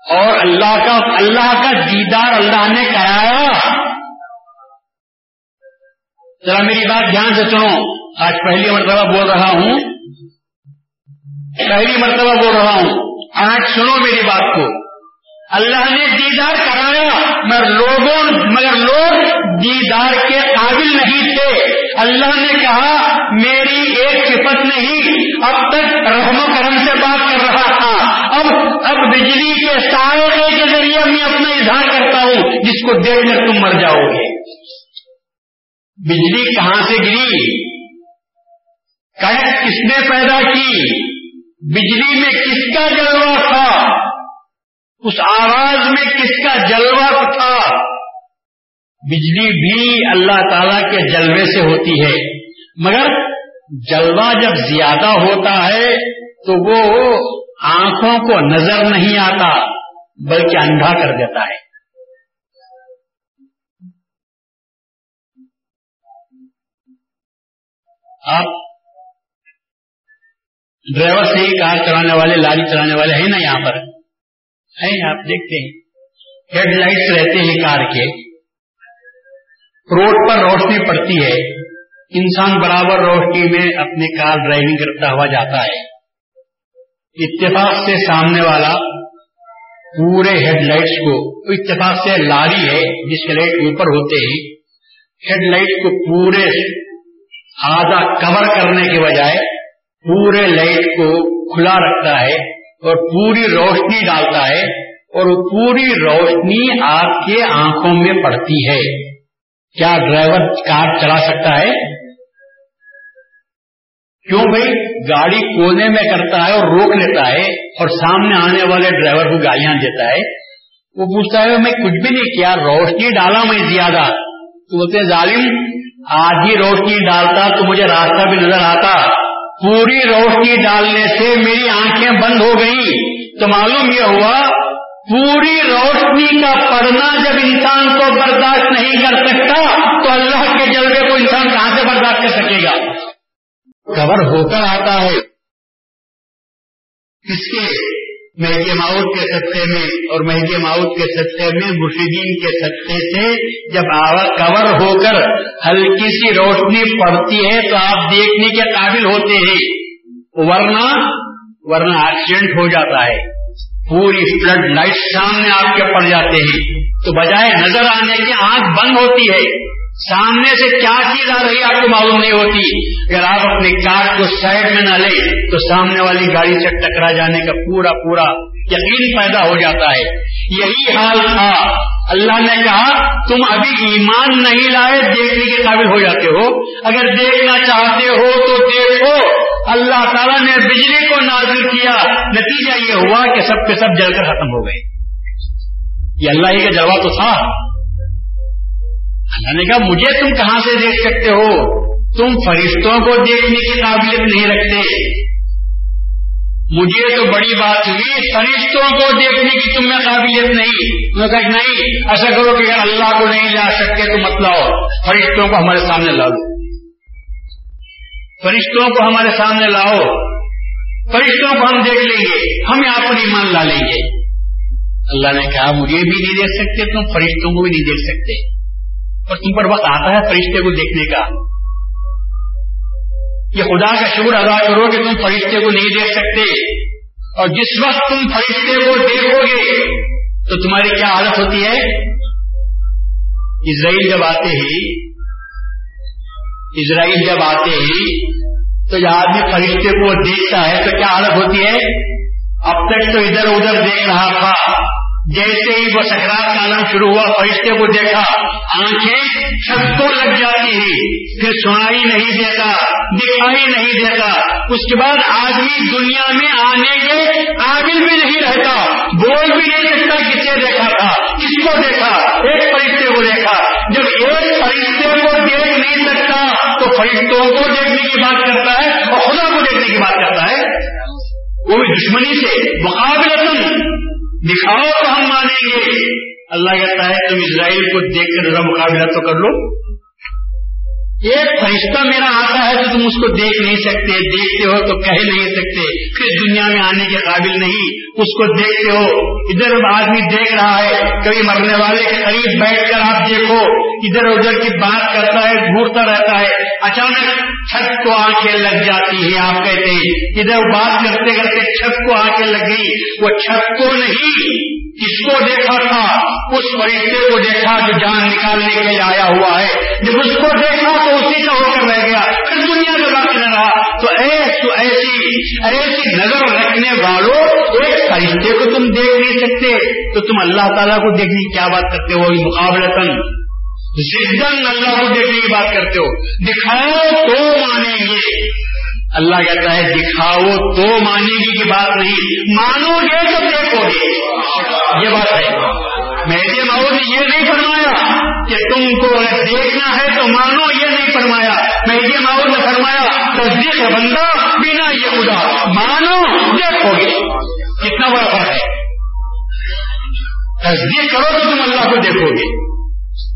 [SPEAKER 1] اور اللہ کا اللہ کا دیدار اللہ نے کرایا۔ ذرا میری بات دھیان سے سنو۔ آج پہلی مرتبہ بول رہا ہوں۔ پہلی مرتبہ بول رہا ہوں۔ آج سنو میری بات کو۔ اللہ نے دیدار کرایا، مگر لوگوں، مگر لوگ دیدار کے قابل نہیں تھے۔ اللہ نے کہا، میری ایک صفت نہیں، اب تک رحم و کرم سے بات کر رہا تھا۔ اب اب بجلی کے سارے کے ذریعے میں اپنا اظہار کرتا ہوں، جس کو دیکھ کر تم مر جاؤ گے۔ بجلی کہاں سے گری؟ کہک کس نے پیدا کی؟ بجلی میں کس کا جلوہ تھا؟ اس آواز میں کس کا جلوہ تھا؟ بجلی بھی اللہ تعالی کے جلوے سے ہوتی ہے، مگر جلوہ جب زیادہ ہوتا ہے تو وہ آنکھوں کو نظر نہیں آتا، بلکہ اندھا کر دیتا ہے۔ آپ ڈرائیور سے ہی کار چلانے والے، لاری چلانے والے ہیں نا یہاں پر؟ ہیں آپ دیکھتے ہیں۔ ہیڈ لائٹس رہتے ہیں کار کے۔ روڈ پر روشنی پڑتی ہے۔ انسان برابر روشنی میں اپنی کار ڈرائیونگ کرتا ہوا جاتا ہے۔ اتفاق سے سامنے والا پورے ہیڈ لائٹس کو، اتفاق سے لاری ہے جس کے لائٹ اوپر ہوتے ہیں ہیڈ لائٹ کو پورے آدھا کور کرنے کے بجائے پورے لائٹ کو کھلا رکھتا ہے اور پوری روشنی ڈالتا ہے اور پوری روشنی آپ کے آنکھوں میں پڑتی ہے۔ کیا ڈرائیور کار چلا سکتا ہے؟ کیوں بھائی؟ گاڑی کونے میں کرتا ہے اور روک لیتا ہے اور سامنے آنے والے ڈرائیور کو گالیاں دیتا ہے۔ وہ پوچھتا ہے، میں کچھ بھی نہیں کیا، روشنی ڈالا میں زیادہ۔ تو بولتے ہیں، ظالم آج ہی روشنی ڈالتا تو مجھے راستہ بھی نظر آتا۔ پوری روشنی ڈالنے سے میری آنکھیں بند ہو گئی تو معلوم یہ ہوا، پوری روشنی کا پڑنا جب انسان کو برداشت نہیں کر سکتا، تو اللہ کے جلوے کو انسان کہاں سے برداشت کر سکے گا؟ کور ہو کر آتا ہے۔ کس کے مہنگے ماؤت کے سطح میں اور مہنگے ماؤت کے سطح میں مرشدین کے سطح سے جب کور ہو کر ہلکی سی روشنی پڑتی ہے تو آپ دیکھنے کے قابل ہوتے ہیں۔ ورنہ ورنہ ایکسیڈنٹ ہو جاتا ہے۔ پوری فلڈ لائٹ سامنے آپ کے پڑ جاتے ہیں۔ تو بجائے نظر آنے کی آنکھ بند ہوتی ہے۔ سامنے سے کیا چیز آ رہی ہے آپ کو معلوم نہیں ہوتی۔ اگر آپ اپنی کار کو سائڈ میں نہ لیں، تو سامنے والی گاڑی سے ٹکرا جانے کا پورا پورا یقین پیدا ہو جاتا ہے۔ یہی حال تھا۔ اللہ نے کہا، تم ابھی ایمان نہیں لائے، دیکھنے کے قابل ہو جاتے ہو۔ اگر دیکھنا چاہتے ہو، تو دیکھو۔ اللہ تعالیٰ نے بجلی کو نازل کیا۔ نتیجہ یہ ہوا کہ سب کے سب جل کر ختم ہو گئے۔ یہ اللہ ہی کا جواب تو تھا۔ اللہ نے کہا، مجھے تم کہاں سے دیکھ سکتے ہو؟ تم فرشتوں کو دیکھنے کی قابلیت نہیں رکھتے۔ مجھے تو بڑی بات ہوئی، فرشتوں کو دیکھنے کی تم میں قابلیت نہیں۔ کہا، نہیں، ایسا کرو کہ اگر اللہ کو نہیں لا سکتے تو مت لاؤ۔ فرشتوں کو ہمارے سامنے لاؤ۔ فرشتوں کو ہمارے سامنے لاؤ۔ فرشتوں کو ہم دیکھ لیں گے، ہم یہاں پر ایمان لا لیں گے۔ اللہ نے کہا، مجھے بھی نہیں دیکھ سکتے، تم فرشتوں کو بھی نہیں دیکھ سکتے۔ اور تم پر وقت آتا ہے فرشتے کو دیکھنے کا۔ یہ خدا کا شکر ادا کرو کہ تم فرشتے کو نہیں دیکھ سکتے۔ اور جس وقت تم فرشتے کو دیکھو گے، تو تمہاری کیا حالت ہوتی ہے؟ اسرائیل جب آتے ہی، اسرائیل جب آتے ہی، تو جب آدمی فرشتے کو دیکھتا ہے، تو کیا حالت ہوتی ہے؟ اب تک تو ادھر ادھر دیکھ رہا تھا۔ جیسے ہی وہ سکرات کا عالم شروع ہوا، فرشتے کو دیکھا، آنکھیں چھت کو لگ جاتی ہیں پھر سنائی نہیں دیتا، دکھائی نہیں دیتا۔ اس کے بعد آدمی دنیا میں آنے کے قابل بھی نہیں رہتا۔ بول بھی نہیں سکتا کسے دیکھا تھا، کس کو دیکھا۔ ایک فرشتے کو دیکھا۔ جب ایک فرشتے کو دیکھ نہیں سکتا، تو فرشتوں کو دیکھنے کی بات کرتا ہے اور خدا کو دیکھنے کی بات کرتا ہے۔ وہ بھی دشمنی سے مقابلہ دکھاؤ تو ہم مانیں گے۔ اللہ کہتا ہے، تم اسرائیل کو دیکھ کر ذرا مقابلہ تو کر لو۔ ایک فرشتہ میرا آتا ہے تو تم اس کو دیکھ نہیں سکتے، دیکھتے ہو تو کہہ نہیں سکتے۔ پھر دنیا میں آنے کے قابل نہیں۔ اس کو دیکھتے ہو۔ ادھر آدمی دیکھ رہا ہے، کبھی مرنے والے کے قریب بیٹھ کر آپ دیکھو۔ ادھر ادھر کی بات کرتا ہے، گھورتا رہتا ہے۔ اچانک چھت کو آنکھیں لگ جاتی ہیں، آپ کہتے ہیں۔ ادھر بات کرتے کرتے چھت کو آنکھیں لگ گئی۔ وہ چھت کو نہیں کس کو دیکھا تھا۔ اس فرشتے کو دیکھا جو جان نکالنے کے لیے آیا ہوا ہے۔ جب اس کو دیکھا تو اسی کا ہو کر رہ گیا۔ پھر دنیا میں باقی نہ رہا۔ تو ایسی ایسی نظر رکھنے والوں ایک فرشتے کو تم دیکھ نہیں سکتے، تو تم اللہ تعالیٰ کو دیکھنے کی کیا بات کرتے ہو؟ مقابلہ زدن اللہ کو دیکھنے کی بات کرتے ہو۔ دکھاؤ تو مانیں گے اللہ کہتا ہے، دکھاؤ تو ماننے کی بات نہیں۔ مانو گے تو دیکھو گے یہ بات ہے۔ میرے ماؤ نے یہ نہیں فرمایا۔ کہ تم کو دیکھنا ہے تو مانو، یہ نہیں فرمایا۔ میں یہ ماحول نے فرمایا، تصدیق بندہ، بنا یہ خدا۔ مانو، دیکھو گے۔ کتنا بڑا فرق ہے۔ تصدیق کرو تو تم اللہ کو دیکھو گے۔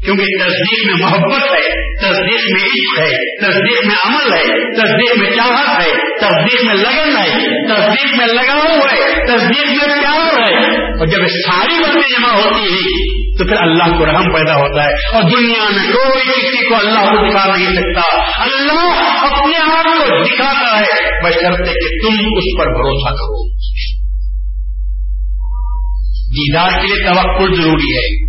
[SPEAKER 1] کیونکہ تصدیق میں محبت ہے، تصدیق میں عشق ہے، تصدیق میں عمل ہے، تصدیق میں چاہت ہے، تصدیق میں لگن ہے، تصدیق میں لگاؤ ہے، تصدیق میں پیار ہے۔ اور جب ساری باتیں جمع ہوتی ہیں، تو پھر اللہ کو رحم پیدا ہوتا ہے۔ اور دنیا میں کوئی کسی کو اللہ کو دکھا نہیں سکتا۔ اللہ اپنے آپ کو دکھاتا ہے۔ بشرطے کہ تم اس پر بھروسہ کرو۔ دیدار کے لیے توقع ضروری ہے۔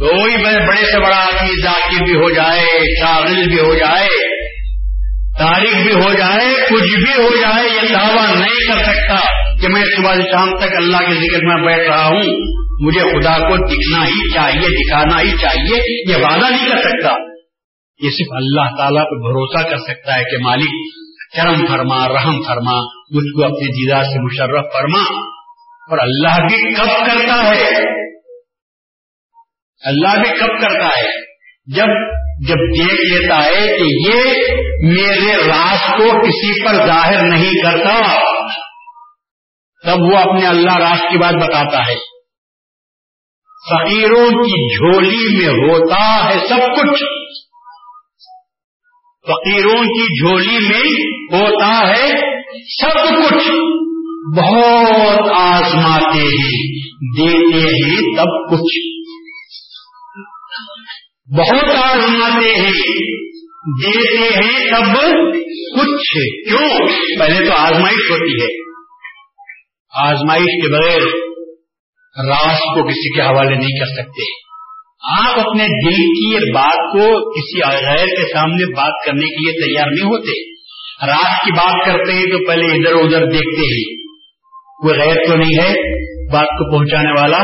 [SPEAKER 1] کوئی بڑے سے بڑا آدمی ذاکر بھی ہو جائے شاغل بھی ہو جائے، تاریخ بھی ہو جائے، کچھ بھی ہو جائے، یہ دعویٰ نہیں کر سکتا کہ میں صبح سے شام تک اللہ کے ذکر میں بیٹھ رہا ہوں۔ مجھے خدا کو دکھنا ہی چاہیے، دکھانا ہی چاہیے، یہ وعدہ نہیں کر سکتا۔ یہ صرف اللہ تعالیٰ پہ بھروسہ کر سکتا ہے کہ مالک کرم فرما، رحم فرما، مجھ کو اپنی دیدار سے مشرف فرما۔ اور اللہ بھی کب کرتا ہے؟ اللہ بھی کب کرتا ہے؟ جب جب دیکھ لیتا ہے کہ یہ میرے راز کو کسی پر ظاہر نہیں کرتا، تب وہ اپنے اللہ راز کی بات بتاتا ہے۔ فقیروں کی جھولی میں ہوتا ہے سب کچھ۔ فقیروں کی جھولی میں ہوتا ہے سب کچھ۔ بہت آزماتے ہیں، دیتے ہیں تب کچھ۔ بہت آزماتے ہیں۔ دیتے ہیں تب کچھ۔ کیوں؟ پہلے تو آزمائش ہوتی ہے۔ آزمائش کے بغیر راس کو کسی کے حوالے نہیں کر سکتے۔ آپ اپنے دل کی بات کو کسی غیر کے سامنے بات کرنے کے لیے تیار نہیں ہوتے۔ رات کی بات کرتے ہیں تو پہلے ادھر ادھر دیکھتے ہیں۔ کوئی غیر تو نہیں ہے بات کو پہنچانے والا۔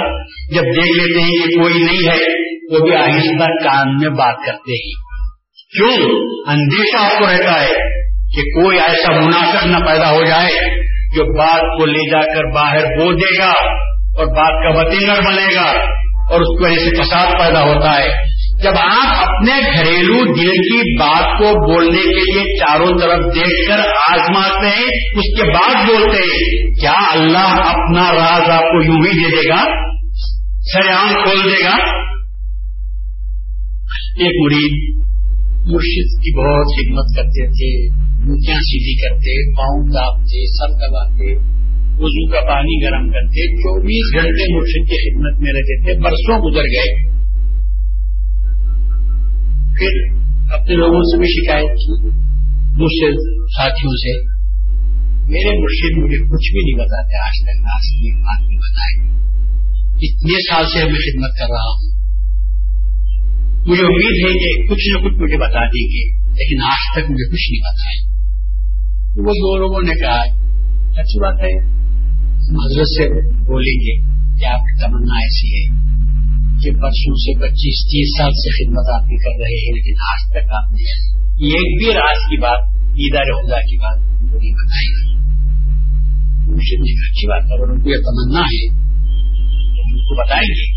[SPEAKER 1] جب دیکھ لیتے ہیں کہ کوئی نہیں ہے وہ بھی آہستہ کان میں بات کرتے ہیں۔ کیوں؟ اندیشہ آپ کو رہتا ہے کہ کوئی ایسا مناسب نہ پیدا ہو جائے جو بات کو لے جا کر باہر بو دے گا اور بات کا وطینر بنے گا اور اس کی وجہ سے فساد پیدا ہوتا ہے۔ جب آپ اپنے گھریلو دل کی بات کو بولنے کے لیے چاروں طرف دیکھ کر آزماتے ہیں، اس کے بعد بولتے ہیں، کیا اللہ اپنا راز آپ کو یوں ہی دے دے گا؟ سر عام کھول دے گا؟ ایک مرید مرشد کی بہت خدمت کرتے تھے مکیاں سیدھی کرتے، پاؤں داپتے سب دباتے وضو کا پانی گرم کرتے، چوبیس گھنٹے مرشد کی خدمت میں رہتے تھے، برسوں گزر گئے۔ پھر اپنے لوگوں سے بھی شکایت کی دوسرے ساتھیوں سے، میرے مرشد مجھے کچھ بھی نہیں بتاتے، آج تک آج کی بات نہیں بتائے۔ اتنے سال سے میں خدمت کر رہا ہوں۔ مجھے امید ہے کہ کچھ نہ کچھ مجھے بتا دیں گے لیکن آج تک مجھے کچھ نہیں بتایا وہ دو لوگوں نے کہا، اچھی بات ہے حضرت سے بولیں گے کہ آپ کی تمنا ایسی ہے کہ برسوں سے پچیس، تیس سال سے خدمت آپ کی کر رہے ہیں، لیکن آج تک آپ نے ایک بھی راز کی بات، دیدار خدا کی بات نہیں بتائی۔ مجھے اچھی بات ہے ان کو یہ تمنا ہے ان کو بتائیں گے،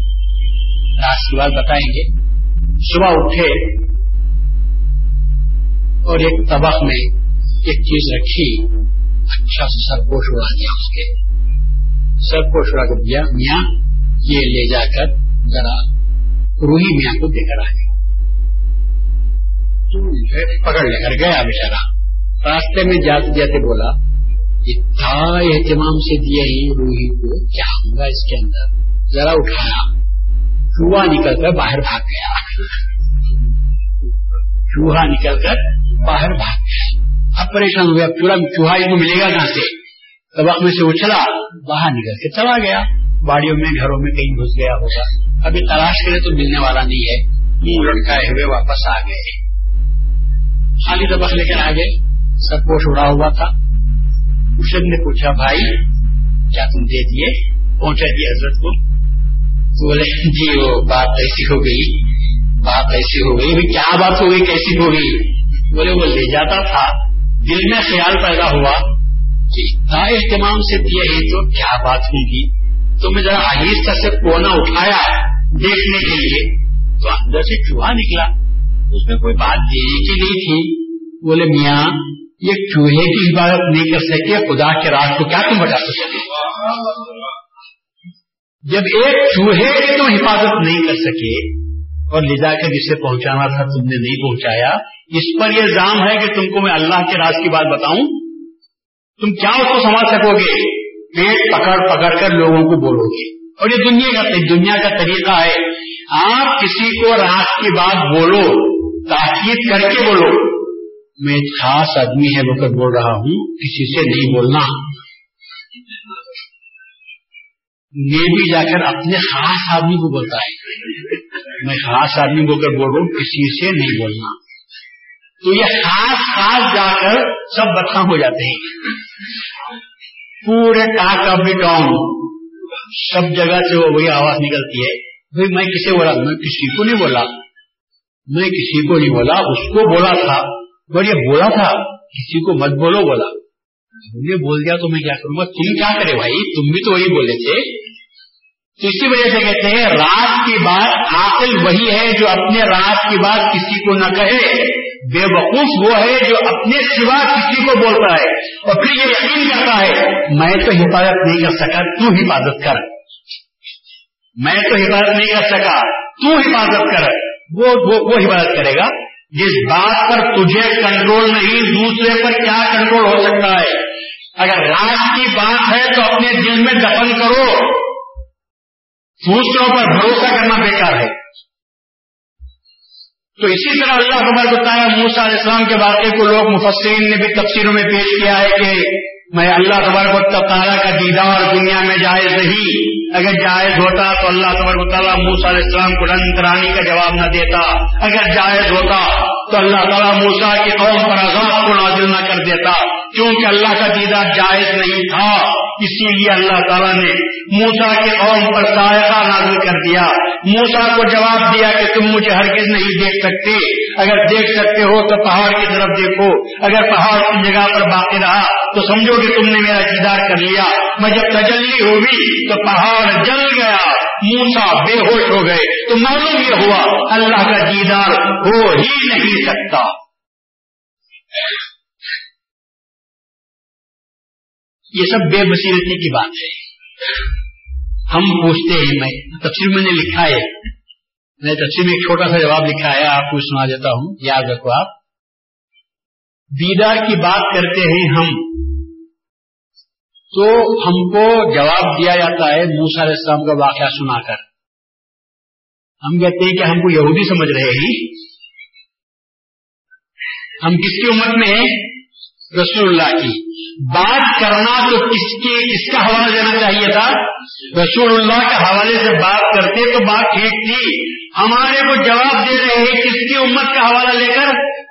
[SPEAKER 1] راز کی بات بتائیں گے۔ صبح اٹھے اور ایک طبق میں ایک چیز رکھی اچھا سا سرپوش اڑا دیا اس کے۔ سرپوش اڑا کے دیا میاں، یہ لے جا کر ذرا روحی میاں کو دے کر آ گیا پکڑ لے کر گیا بےچارا راستے میں جاتے جاتے بولا اتنا اہتمام سے دیا ہی روحی کو، کیا ہوگا اس کے اندر؟ ذرا اٹھایا۔ چوہا نکل کر باہر بھاگ گیا۔ چوہا نکل کر باہر بھاگ گیا۔ اب پریشان ہو گیا۔ پورا چوہا کو ملے گا کہاں سے؟ طبق میں سے اچھلا، باہر نکل کے چلا گیا۔ باڑیوں میں، گھروں میں کہیں گھس گیا ہوگا۔ ابھی تلاش کرے تو ملنے والا نہیں ہے۔ منہ لٹکائے ہوئے واپس آ گئے۔ خالی طبق لے کر آ گئے سب پوش اڑا ہوا تھا۔ مرشد نے پوچھا، بھائی، کیا تم دے دیے؟ پہنچا دیے حضرت کو۔ بولے جی وہ بات ایسی ہو گئی، بات ایسی ہو گئی کیا بات ہو گئی، کیسی ہو گئی؟ بولے، وہ لے جاتا تھا، دل میں خیال پیدا ہوا، کہ اتنا اہتمام سے دیا ہے تو کیا بات ہوگی؟ تو میں ذرا آہستہ سے کونا اٹھایا دیکھنے کے لیے، تو اندر سے چوہا نکلا۔ اس میں کوئی بات دینے کی نہیں تھی؟ بولے، میاں، یہ چوہے کی عبادت نہیں کر سکے، خدا کے راز کو کیا تم بتا سکتے؟ جب ایک چوہے کی تم حفاظت نہیں کر سکے اور لے جا کر جسے پہنچانا تھا تم نے نہیں پہنچایا، اس پر یہ الزام ہے کہ تم کو میں اللہ کے راز کی بات بتاؤں۔ تم کیا اس کو سمجھ سکو گے؟ پیٹ پکڑ پکڑ کر لوگوں کو بولو گے۔ اور یہ دنیا کا دنیا کا طریقہ ہے۔ آپ کسی کو راس کی بات بولو، تاکید کر کے بولو۔ میں ایک خاص آدمی ہے، وہ کر بول رہا ہوں، کسی سے نہیں بولنا۔ میں بھی جا کر اپنے خاص آدمی کو بولتا ہے۔ میں خاص آدمی کو کر بول رہا ہوں کسی سے نہیں بولنا۔ تو یہ خاص خاص جا کر سب بدخام ہو جاتے ہیں۔ پورے ٹاک آف دی ٹاؤن، سب جگہ سے وہ وہی آواز نکلتی ہے۔ بھائی میں کسے بولا؟ میں کسی کو نہیں بولا۔ میں کسی کو نہیں بولا، اس کو بولا تھا۔ اور یہ بولا تھا، کسی کو مت بولو، بولا۔ مجھے بول دیا تو میں کیا کروں گا؟ تم کیا کرے بھائی؟ تم بھی تو وہی بولے تھے۔ تو اسی وجہ سے کہتے ہیں، رات کی بات عاقل وہی ہے جو اپنے رات کی بات کسی کو نہ کہے۔ بے وقوف وہ ہے جو اپنے سوا کسی کو بولتا ہے۔ اور پھر یہ یقین کرتا ہے، میں تو حفاظت نہیں کر سکا، تو حفاظت کر۔ میں تو حفاظت نہیں کر سکا، تو حفاظت کر۔ وہ وہ حفاظت کرے گا۔ جس بات پر تجھے کنٹرول نہیں، دوسرے پر کیا کنٹرول ہو سکتا ہے؟ اگر رات کی بات ہے تو اپنے دل میں دفن کرو۔ دوسروں پر بھروسہ کرنا بیکار ہے۔ تو اسی طرح اللہ خبر بتایا موسا علیہ السلام کے واقعے کو لوگ مفسرین نے بھی تفسیروں میں پیش کیا ہے کہ میں اللہ تبارک و تعالیٰ کا دیدار دنیا میں جائز نہیں۔ اگر جائز ہوتا تو اللہ تبارک تعالیٰ موسا علیہ السلام کو رنگ کرانی کا جواب نہ دیتا۔ اگر جائز ہوتا تو اللہ تعالیٰ موسا کے قوم پر عذاب کو نازل نہ کر دیتا۔ کیونکہ اللہ کا دیدار جائز نہیں تھا، اسی لیے اللہ تعالیٰ نے موسا کے قوم پر سائقہ نازل کر دیا۔ موسا کو جواب دیا کہ تم مجھے ہرگز نہیں دیکھ سکتے۔ اگر دیکھ سکتے ہو تو پہاڑ کی طرف دیکھو۔ اگر پہاڑ کی جگہ پر باقی رہا تو سمجھو کہ تم نے میرا دیدار کر لیا۔ میں جب تجلی ہوگی تو پہاڑ جل گیا۔ موسا بے ہوش ہو گئے۔ تو معلوم یہ ہوا، اللہ کا دیدار ہو ہی نہیں سکتا۔ یہ سب بے بصیرتی کی بات ہے۔ ہم پوچھتے ہیں، میں تفصیل میں نے لکھا ہے۔ میں تفصیل میں ایک چھوٹا سا جواب لکھا ہے، آپ کو سنا دیتا ہوں، یاد رکھو آپ۔ دیدار کی بات کرتے ہیں ہم۔ تو ہم کو جواب دیا جاتا ہے موسا علیہ السلام کا واقعہ سنا کر۔ ہم کہتے ہیں کہ ہم کو یہودی سمجھ رہے ہیں۔ ہم کس کی امت میں ہیں؟ رسول اللہ کی۔ بات کرنا تو کس کے کس کا حوالہ دینا چاہیے تھا؟ رسول اللہ کے حوالے سے بات کرتے تو بات ٹھیک تھی۔ ہمارے کو جواب دے رہے ہیں کس کی امت کا حوالہ لے کر؟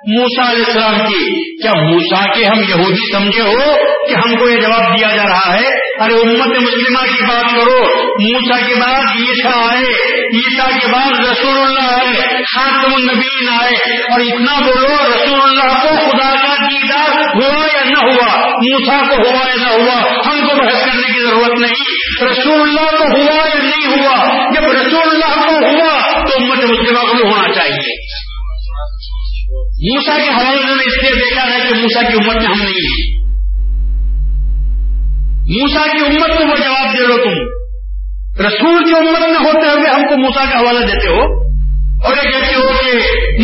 [SPEAKER 1] موسا علیہ السلام کی۔ کیا موسا کے ہم یہودی سمجھے ہو کہ ہم کو یہ جواب دیا جا رہا ہے؟ ارے امت مسلمہ کی بات کرو موسا کے بعد عیسا آئے عیسا کے بعد رسول اللہ آئے، خاتم النبین آئے، اور اتنا بولو رسول اللہ کو خدا کا دیدار ہوا یا نہ ہوا؟ موسا کو ہوا یا نہ ہوا؟ ہم کو بحث کرنے کی ضرورت نہیں۔ رسول اللہ کو ہوا یا نہیں ہوا؟ جب رسول اللہ کو ہوا تو امت مسلمہ کو ہونا چاہیے۔ موسا کے حوالے میں اس لیے دیکھا ہے کہ موسا کی امت میں ہم نہیں ہیں۔ موسا کی امت کو وہ جواب دے دو تم۔ رسول کی امت میں ہوتے ہوئے ہم کو موسا کا حوالہ دیتے ہو۔ اور یہ کہتے ہو کہ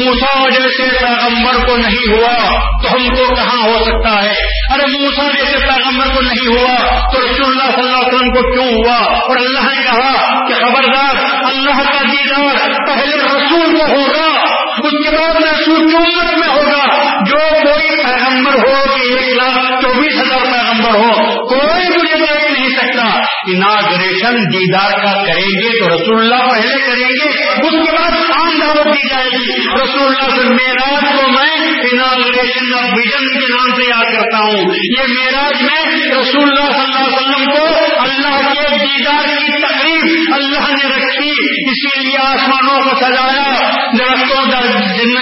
[SPEAKER 1] موسا جیسے پیغمبر کو نہیں ہوا تو ہم کو کہاں ہو سکتا ہے۔ ارے موسا جیسے پیغمبر کو نہیں ہوا تو رسول اللہ صلی اللہ علیہ وسلم کو کیوں ہوا؟ اور اللہ نے کہا کہ خبردار، اللہ کا دیدار پہلے رسول کو ہوگا، اس کے بعد محسوس امت میں ہوگا۔ جو کوئی پیغمبر ہو کہ ایک لاکھ چوبیس ہزار پیغمبر ہو، کوئی مجھے دیکھ نہیں سکتا۔ اناگریشن دیدار کا کریں گے تو رسول اللہ پہلے کریں گے، اس کے بعد خان دعوت دی جائے گی۔ رسول اللہ سے میراج کو میں اناگریشن آف ویژن کے نام سے یاد کرتا ہوں۔ یہ میراج میں رسول اللہ صلی اللہ علیہ وسلم کو اللہ کے دیدار کی تقریب اللہ نے رکھی، اسی لیے آسمانوں کو سجایا، درختوں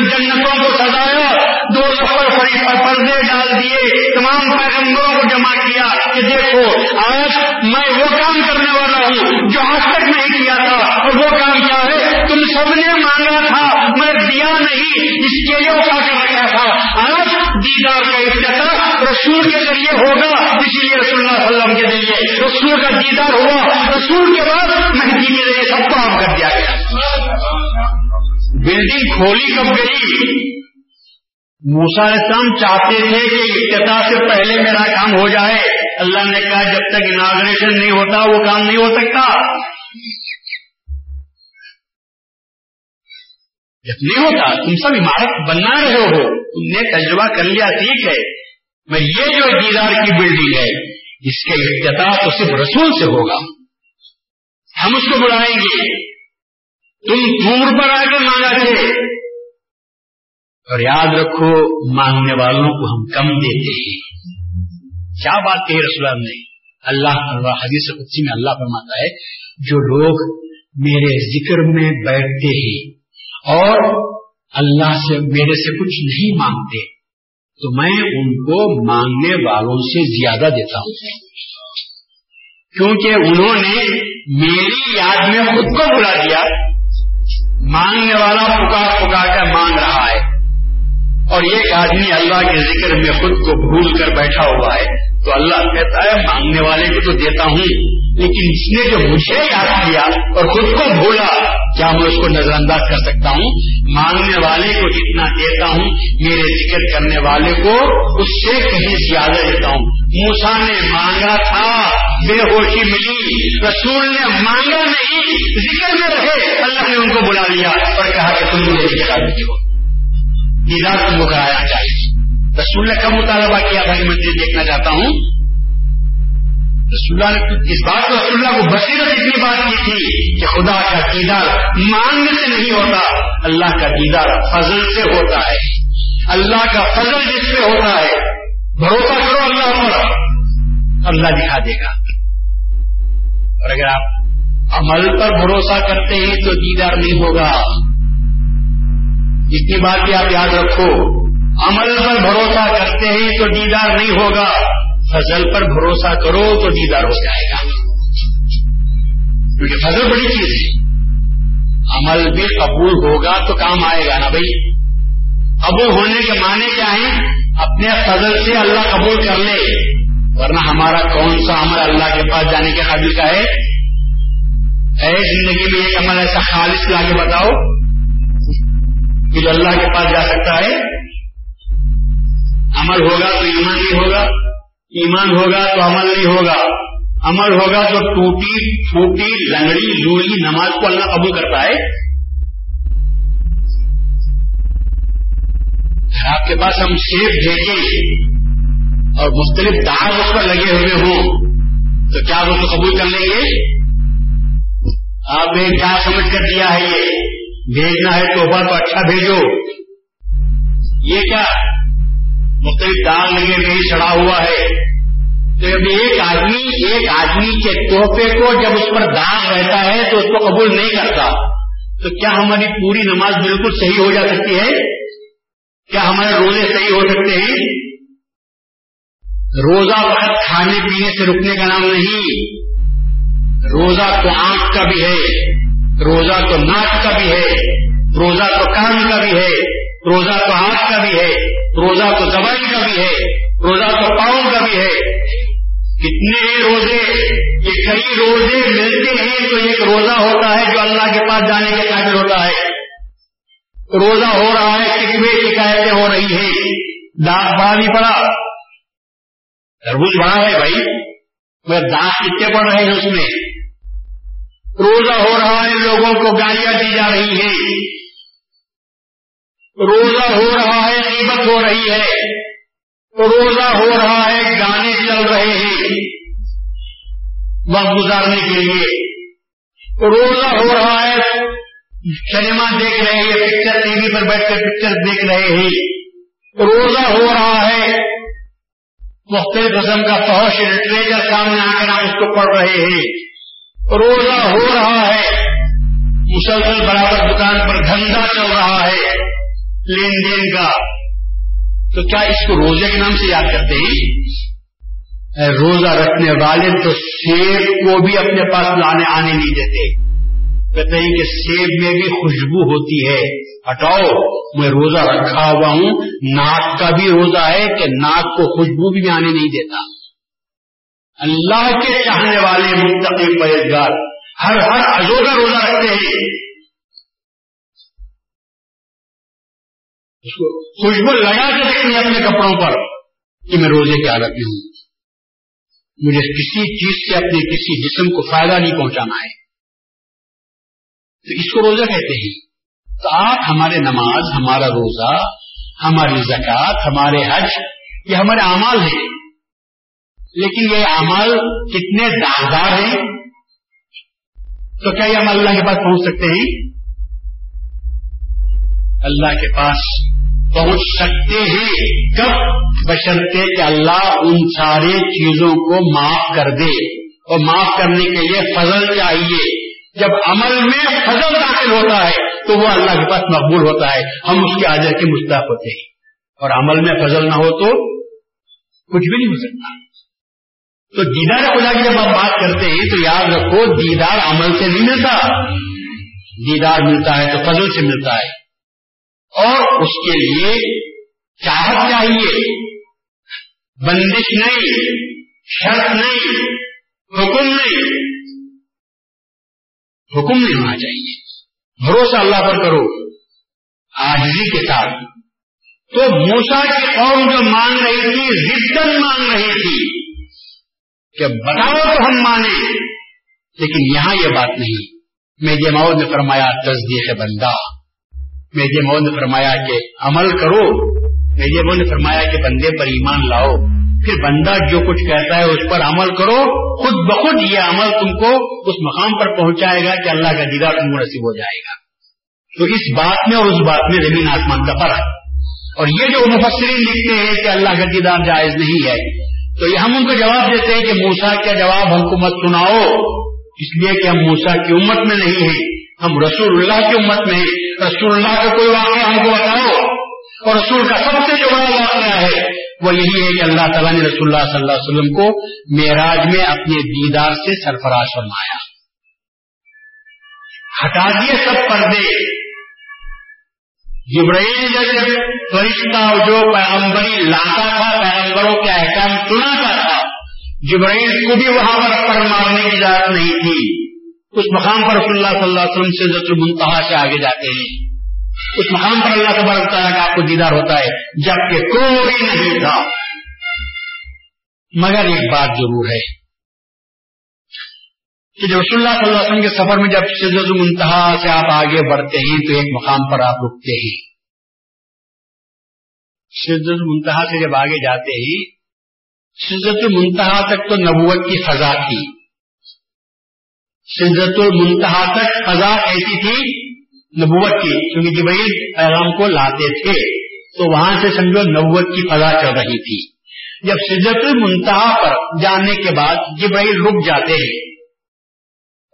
[SPEAKER 1] جنتوں کو سجایا۔ دو سفر پردے ڈال دیے، تمام پیغمبروں کو جمع کیا کہ دیکھو، آج میں وہ کام کرنے والا ہوں جو آج تک نہیں کیا تھا، اور وہ کام کیا ہے؟ تم سب نے مانگا تھا، میں دیا نہیں، اس کے لیے اٹھا کر رکھا تھا۔ آج دیدار کا افتتاح رسول کے ذریعے ہوگا، اسی لیے رسول اللہ علیہ وسلم کے ذریعے رسول کا دیدار ہوا رسول کے بعد مہدی کے ذریعے سب کو آم کر دیا گیا۔ بلڈنگ کھولی کب گئی موسا اسلام چاہتے تھے کہ افتتاح سے پہلے میرا کام ہو جائے۔ اللہ نے کہا جب تک اناگریشن نہیں ہوتا وہ کام نہیں ہو سکتا۔ جب نہیں ہوتا، تم سب عمارت بنا رہے ہو۔ تم نے تجربہ کر لیا، ٹھیک ہے۔ میں یہ جو دیدار کی بلڈنگ ہے، اس کے افتتاح تو صرف رسول سے ہوگا۔ ہم اس کو بلائیں گے۔ تم دور پر آ کے مانگا تھے اور یاد رکھو، مانگنے والوں کو ہم کم دیتے ہیں۔ کیا بات کہی رسول نے؟ اللہ حدیث قدسی میں اللہ فرماتا ہے، جو لوگ میرے ذکر میں بیٹھتے ہیں اور اللہ سے، میرے سے کچھ نہیں مانگتے، تو میں ان کو مانگنے والوں سے زیادہ دیتا ہوں۔ کیونکہ انہوں نے میری یاد میں خود کو بلا دیا۔ مانگنے والا پکار پکار کر مانگ رہا ہے اور ایک آدمی اللہ کے ذکر میں خود کو بھول کر بیٹھا ہوا ہے تو اللہ کہتا ہے، مانگنے والے کو تو دیتا ہوں۔ لیکن اس نے جو مجھے یاد کیا اور خود کو بھولا، کیا میں اس کو نظر انداز کر سکتا ہوں؟ مانگنے والے کو جتنا دیتا ہوں، میرے ذکر کرنے والے کو اس سے کہیں زیادہ دیتا ہوں۔ موسا نے مانگا تھا، بے ہوشی ملی۔ رسول نے مانگا نہیں، ذکر میں رہے۔ اللہ نے ان کو بلا لیا اور کہا کہ تم مجھے ذکر دیجیے ہو۔ دیدار تم کو کرایا چاہیے رسول نے کب مطالبہ کیا تھا کہ میں تجھے دیکھنا چاہتا ہوں؟ رسول نے اس بات کو رسول کو بصیرت اتنی بات کی تھی کہ خدا کا دیدار مانگنے سے نہیں ہوتا، اللہ کا دیدار فضل سے ہوتا ہے۔ اللہ کا فضل جس سے ہوتا ہے، بھروسہ کرو اللہ پر، اللہ دکھا دے گا۔ اور اگر آپ عمل پر بھروسہ کرتے ہیں تو دیدار نہیں ہوگا۔ اتنی بات بھی آپ یاد رکھو، عمل پر بھروسہ کرتے ہیں تو دیدار نہیں ہوگا، فضل پر بھروسہ کرو تو دیدار ہو جائے گا۔ کیونکہ فضل بڑی چیز ہے۔ عمل بھی قبول ہوگا تو کام آئے گا نا بھائی۔ قبول ہونے کے معنی کیا ہیں؟ اپنے فضل سے اللہ قبول کر لے۔ ورنہ ہمارا کون سا عمل اللہ کے پاس جانے کے قابل کا ہے؟ اے زندگی میں ایک عمل ایسا خالص لا کے بتاؤ کہ جو اللہ کے پاس جا سکتا ہے، عمل ہوگا تو ایمان نہیں ہوگا، ایمان ہوگا تو عمل نہیں ہوگا، عمل ہوگا تو ٹوٹی، پھوٹی، لنگڑی لوڑی نماز کو اللہ قبول کرتا ہے۔ آپ کے پاس ہم سیب بھیجیں اور مختلف داغ اس پر لگے ہوئے ہوں، تو کیا اس کو قبول کر لیں گے؟ آپ نے کیا سمجھ کر دیا ہے یہ؟ بھیجنا ہے توحفہ تو اچھا بھیجو۔ یہ کیا؟ مختلف داغ لگے نہیں، چڑھا ہوا ہے۔ تو جب ایک آدمی ایک آدمی کے تحفے کو جب اس پر داغ رہتا ہے تو اس کو قبول نہیں کرتا۔ تو کیا ہماری پوری نماز بالکل صحیح ہو جا سکتی ہے؟ کیا ہمارے روزے صحیح ہو سکتے ہیں؟ روزہ وقت کھانے پینے سے رکنے کا نام نہیں۔ روزہ تو آنکھ کا بھی ہے۔ روزہ تو ناک کا بھی ہے، روزہ تو کان کا بھی ہے، روزہ تو ہاتھ کا بھی ہے، روزہ تو زبان کا بھی ہے، روزہ تو پاؤں کا بھی ہے۔ کتنے روزے، یہ کئی روزے ملتے ہیں تو ایک روزہ ہوتا ہے جو اللہ کے پاس جانے کے قابل ہوتا ہے۔ روزہ ہو رہا ہے کتنی شکایتیں ہو رہی ہیں۔ دانت بڑا نہیں پڑا۔ تربوز بڑا ہے بھائی۔ وہ دانت کتنے پڑ رہے ہیں اس میں؟ روزہ ہو رہا ہے، لوگوں کو گالیاں دی جا رہی ہیں۔ روزہ ہو رہا ہے قیمت ہو رہی ہے۔ روزہ ہو رہا ہے، گانے چل رہے ہیں۔ وقت گزارنے کے لیے۔ روزہ ہو رہا ہے، سنیما دیکھ رہے ہیں، پکچر ٹی وی پر بیٹھ کر پکچر دیکھ رہے ہیں۔ روزہ ہو رہا ہے، مختلف قسم کا فوش لٹریچر سامنے آ کر ہم اس کو پڑھ رہے ہیں۔ روزہ ہو رہا ہے۔ مسلسل برابر دکان پر دھندا چل رہا ہے لین دین کا۔ تو کیا اس کو روزے کے نام سے یاد کرتے ہیں؟ روزہ رکھنے والے تو سیب کو بھی اپنے پاس لانے آنے نہیں دیتے۔ کہتے ہیں کہ سیب میں بھی خوشبو ہوتی ہے۔ ہٹاؤ، میں روزہ رکھا ہوا ہوں۔ ناک کا بھی روزہ ہے کہ ناک کو خوشبو بھی آنے نہیں دیتا۔ اللہ کے چاہنے والے مستقل پرہیزگار ہر ہر ازو کا روزہ رکھتے ہیں۔ اس کو خوشبو لگا کے دیکھیں اپنے کپڑوں پر کہ میں روزے کی حالت میں ہوں۔ مجھے کسی چیز سے اپنے کسی جسم کو فائدہ نہیں پہنچانا ہے۔ تو اس کو روزہ کہتے ہیں۔ تو آپ ہمارے نماز، ہمارا روزہ، ہماری زکات ہمارے حج، یہ ہمارے اعمال ہیں۔ لیکن یہ اعمال کتنے داغدار ہیں؟ تو کیا یہ ہم اللہ کے پاس پہنچ سکتے ہیں؟ اللہ کے پاس پہنچ سکتے ہیں۔ کب؟ بشرتے کہ اللہ ان سارے چیزوں کو معاف کر دے۔ اور معاف کرنے کے لیے فضل چاہیے جب عمل میں فضل داخل ہوتا ہے، تو وہ اللہ کے پاس مقبول ہوتا ہے۔ ہم اس کے آجر کے مستحق ہوتے ہیں۔ اور عمل میں فضل نہ ہو تو کچھ بھی نہیں ہو سکتا۔ تو دیدار خدا کی جب آپ بات کرتے ہیں تو یاد رکھو دیدار عمل سے نہیں ملتا۔ دیدار ملتا ہے تو فضل سے ملتا ہے۔ اور اس کے لیے چاہت چاہیے۔ بندش نہیں، شرط نہیں، حکم نہیں۔ حکم نہیں ہونا چاہیے۔ بھروسہ اللہ پر کرو۔ آجری کے ساتھ۔ تو موسا کی قوم جو مان رہی تھی ردن مان رہی تھی۔ کہ بتاؤ تو ہم مانے لیکن یہاں یہ بات نہیں۔ میں جماؤ نے فرمایا، تصدیق بندہ۔ میرے مول نے فرمایا کہ عمل کرو۔ میرے مول نے فرمایا کہ بندے پر ایمان لاؤ۔ پھر بندہ جو کچھ کہتا ہے اس پر عمل کرو۔ خود بخود یہ عمل تم کو اس مقام پر پہنچائے گا کہ اللہ کا دیدار تم کو نصیب ہو جائے گا۔ تو اس بات میں اور اس بات میں زمین آسمان کا فرق۔ اور یہ جو مفسرین لکھتے ہیں کہ اللہ کا دیدار جائز نہیں ہے تو یہ ہم ان کو جواب دیتے ہیں کہ موسا کا جواب ہم کو مت سناؤ، اس لیے کہ ہم موسا کی امت میں نہیں ہیں۔ ہم رسول اللہ کی امت میں رسول اللہ کا کوئی واقعہ ہم کو بتاؤ۔ اور رسول کا سب سے جو بڑا واقعہ ہے، وہ یہی ہے کہ اللہ تعالیٰ نے رسول اللہ صلی اللہ علیہ وسلم کو معراج میں اپنے دیدار سے سرفراز فرمایا۔ ہٹا دیے سب پردے۔ جبرائیل جب فرشتہ جو پیغمبری لاتا تھا، پیغمبروں کے احکام سناتا تھا، جبرائیل کو بھی وہاں پر پر مارنے کی اجازت نہیں تھی۔ اس مقام پر رسول اللہ صلی اللہ علیہ وسلم سے ضرور منتہا سے آگے جاتے ہیں۔ اس مقام پر اللہ تبارک تعالیٰ کا آپ کو دیدار ہوتا ہے جبکہ کوئی نہیں تھا۔ مگر ایک بات ضرور ہے۔ کہ جب رسول اللہ صلی اللہ علیہ وسلم کے سفر میں جب شدت منتہا سے آپ آگے بڑھتے ہیں تو ایک مقام پر آپ رکتے ہیں شدت منتہا سے جب آگے جاتے ہیں شدت منتہا تک تو نبوت کی فضا تھی۔ سدرت المنتہا تک فضا ایسی تھی نبوت کی، کیونکہ جبریل پیغام کو لاتے تھے۔ تو وہاں سے سمجھو نبوت کی فضا چل رہی تھی۔ جب سدرت المنتہا پر جانے کے بعد جبریل رک جاتے ہیں۔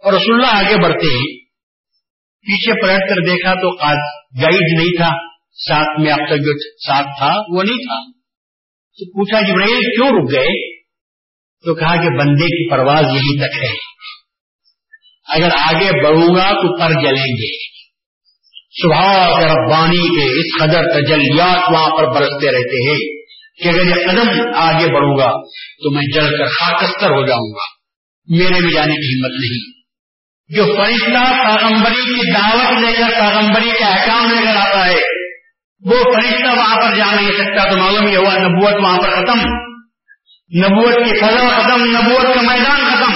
[SPEAKER 1] اور رسول اللہ آگے بڑھتے ہیں پیچھے پلٹ کر دیکھا تو آج گائیڈ نہیں تھا، ساتھ میں اب تک جو ساتھ تھا وہ نہیں تھا۔ تو پوچھا جبریل کیوں رک گئے؟ تو کہا کہ بندے کی پرواز یہیں تک ہے۔ اگر آگے بڑھوں گا تو پر جلیں گے۔ سبھاؤ ربانی کے اس قدر تجلیات وہاں پر برستے رہتے ہیں کہ اگر یہ قدم آگے بڑھوں گا تو میں جل کر خاکستر ہو جاؤں گا۔ میرے بھی جانے کی ہمت نہیں۔ جو فرشتہ پیغمبری کی دعوت لے کر پیغمبری کے احکام لے کر آتا ہے، وہ فرشتہ وہاں پر جا نہیں سکتا تو معلوم یہ ہوا نبوت وہاں پر ختم۔ نبوت کی فضا ختم، نبوت کا میدان ختم۔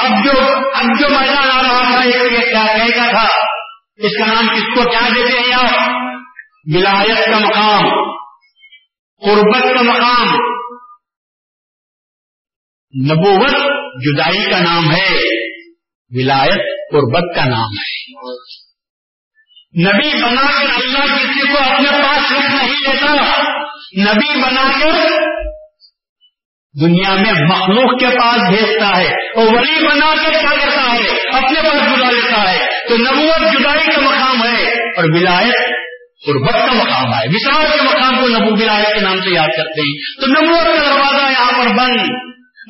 [SPEAKER 1] اب جو اب جو میدان آ رہا تھا، یہ کیا کہے تھا۔ اس کا نام کس کو کیا دیتے ہیں آپ؟ ولایت کا مقام، قربت کا مقام۔ نبوت جدائی کا نام ہے۔ ولایت قربت کا نام ہے۔ نبی بنا کر اللہ کسی کو اپنے پاس رکھ نہیں لیتا نبی بنا کر دنیا میں مخلوق کے پاس بھیجتا ہے اور ولی بنا کے کیا کرتا ہے؟ اپنے پاس بلا لیتا ہے۔ تو نبوت جدائی کا مقام ہے اور ولایت قربت کا مقام ہے۔ وشال کے مقام کو نبو ولایت کے نام سے یاد کرتے ہیں۔ تو نبوت کا دروازہ یہاں پر بند۔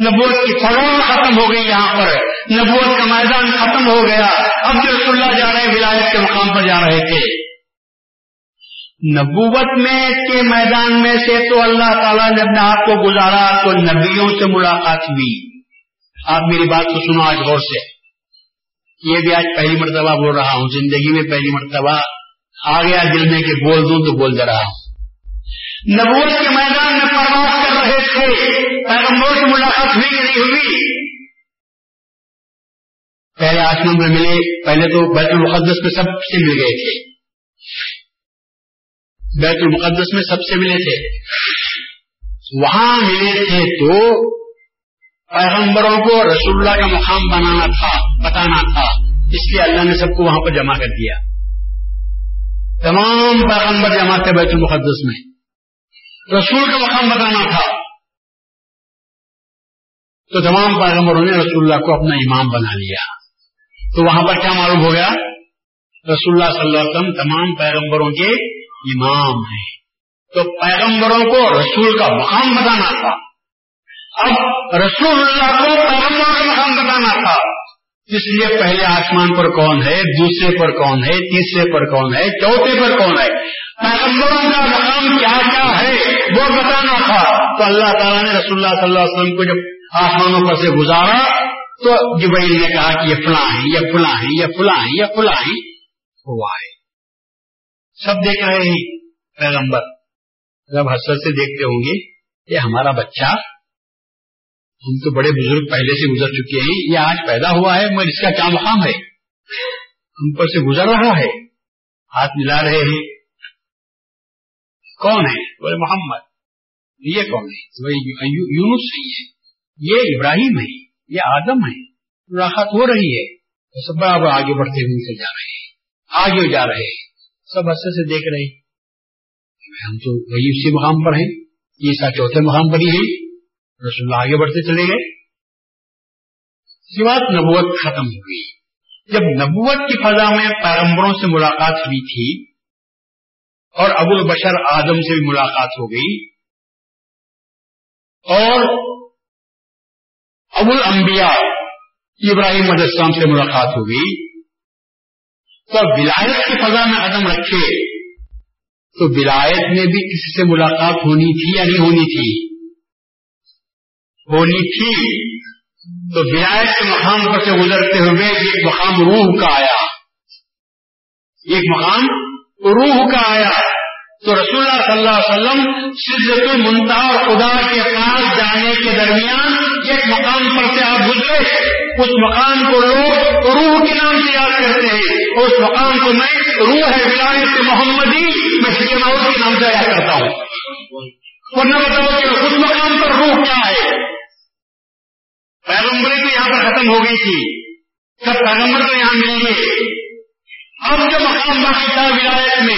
[SPEAKER 1] نبوت کی فروغ ختم ہو گئی یہاں پر۔ نبوت کا میدان ختم ہو گیا۔ اب جو رسول اللہ جا رہے ولایت کے مقام پر جا رہے تھے۔ نبوت میں کے میدان میں سے تو اللہ تعالیٰ نے اپنے آپ کو گزارا تو نبیوں سے ملاقات ہوئی۔ آپ میری بات کو سنو آج غور سے۔ یہ بھی آج پہلی مرتبہ بول رہا ہوں، زندگی میں پہلی مرتبہ۔ آ گیا دل میں کہ بول دوں تو بول دے رہا ہوں۔ نبوت کے میدان میں پرواز کر رہے تھے پیغمبر سے ملاقات ہوئی کہ نہیں ہوئی؟ پہلے آسمان میں ملے، پہلے تو بیت المقدس میں سب سے مل گئے تھے۔ بیت المقدس میں سب سے ملے تھے۔ وہاں ملے تھے تو پیغمبروں کو رسول اللہ کا مقام بنانا تھا، بتانا تھا۔ اس لیے اللہ نے سب کو وہاں پر جمع کر دیا۔ تمام پیغمبر جمع تھے بیت المقدس میں۔ رسول کا مقام بتانا تھا۔ تو تمام پیغمبروں نے رسول اللہ کو اپنا امام بنا لیا۔ تو وہاں پر کیا معلوم ہو گیا؟ رسول اللہ صلی اللہ علیہ وسلم تمام پیغمبروں کے امام ہیں۔ تو پیغمبروں کو رسول کا مقام بتانا تھا۔ اب رسول اللہ کو پیغمبر کا مقام بتانا تھا۔ اس لیے پہلے آسمان پر کون ہے، دوسرے پر کون ہے، تیسرے پر کون ہے، چوتھے پر کون ہے۔ پیغمبروں کا مقام کیا کیا ہے، وہ بتانا تھا۔ تو اللہ تعالیٰ نے رسول اللہ صلی اللہ علیہ وسلم کو جب آسمانوں پر سے گزارا تو جبئی نے کہا کہ یہ فلاں ہے یہ فلاں ہے یہ فلاں ہے یہ فلاں ہے ہوا ہے سب دیکھ رہے ہیں۔ پیغمبر جب حسرت سے دیکھتے ہوں گے یہ ہمارا بچہ، ہم تو بڑے بزرگ پہلے سے گزر چکے ہیں۔ یہ آج پیدا ہوا ہے، مگر اس کا کیا مقام ہے؟ ہم پر سے گزر رہا ہے۔ ہاتھ ملا رہے ہیں۔ کون ہے؟ بولے محمد۔ یہ کون ہے؟ یونس ہے یہ ابراہیم ہے یہ آدم ہے ملاقات ہو رہی ہے سب بڑا بڑا آگے بڑھتے ہوئے سے جا رہے ہیں۔ آگے جا رہے ہیں۔ سب اچھے سے دیکھ رہے ہیں۔ ہم تو وہی اسی مقام پر ہیں۔ یہ سا چوتھے مقام پر ہی ہے رسول اللہ آگے بڑھتے چلے گئے۔ اس کے بعد نبوت ختم ہو گئی۔ جب نبوت کی فضا میں پیغمبروں سے ملاقات ہوئی تھی اور ابو البشر آدم سے بھی ملاقات ہو گئی اور ابو الانبیاء ابراہیم علیہ السلام سے ملاقات ہو گئی تو ولایت کی فضا میں قدم رکھے، تو ولایت میں بھی کسی سے ملاقات ہونی تھی یا نہیں ہونی تھی؟ ہونی تھی۔ تو ولایت کے مقام پر سے گزرتے ہوئے ایک مقام روح کا آیا۔ ایک مقام روح کا آیا۔ تو رسول اللہ صلی اللہ علیہ وسلم شدت المنتا اور خدا کے پاس جانے کے درمیان ایک مقام پر سے آپ گزرے، اس مقام کو لوگ روح کے نام سے یاد کرتے ہیں اس مقام کو میں روح ہے ولایت محمدی میں کے نام سے یاد کرتا ہوں۔ نہ بتاؤ کہ اس مقام پر روح کیا ہے۔ پیغمبری تو یہاں پر ختم ہو گئی تھی۔ سب پیغمبر تو یہاں ملیں گے۔ اب جو مقام باقی تھا ولایت میں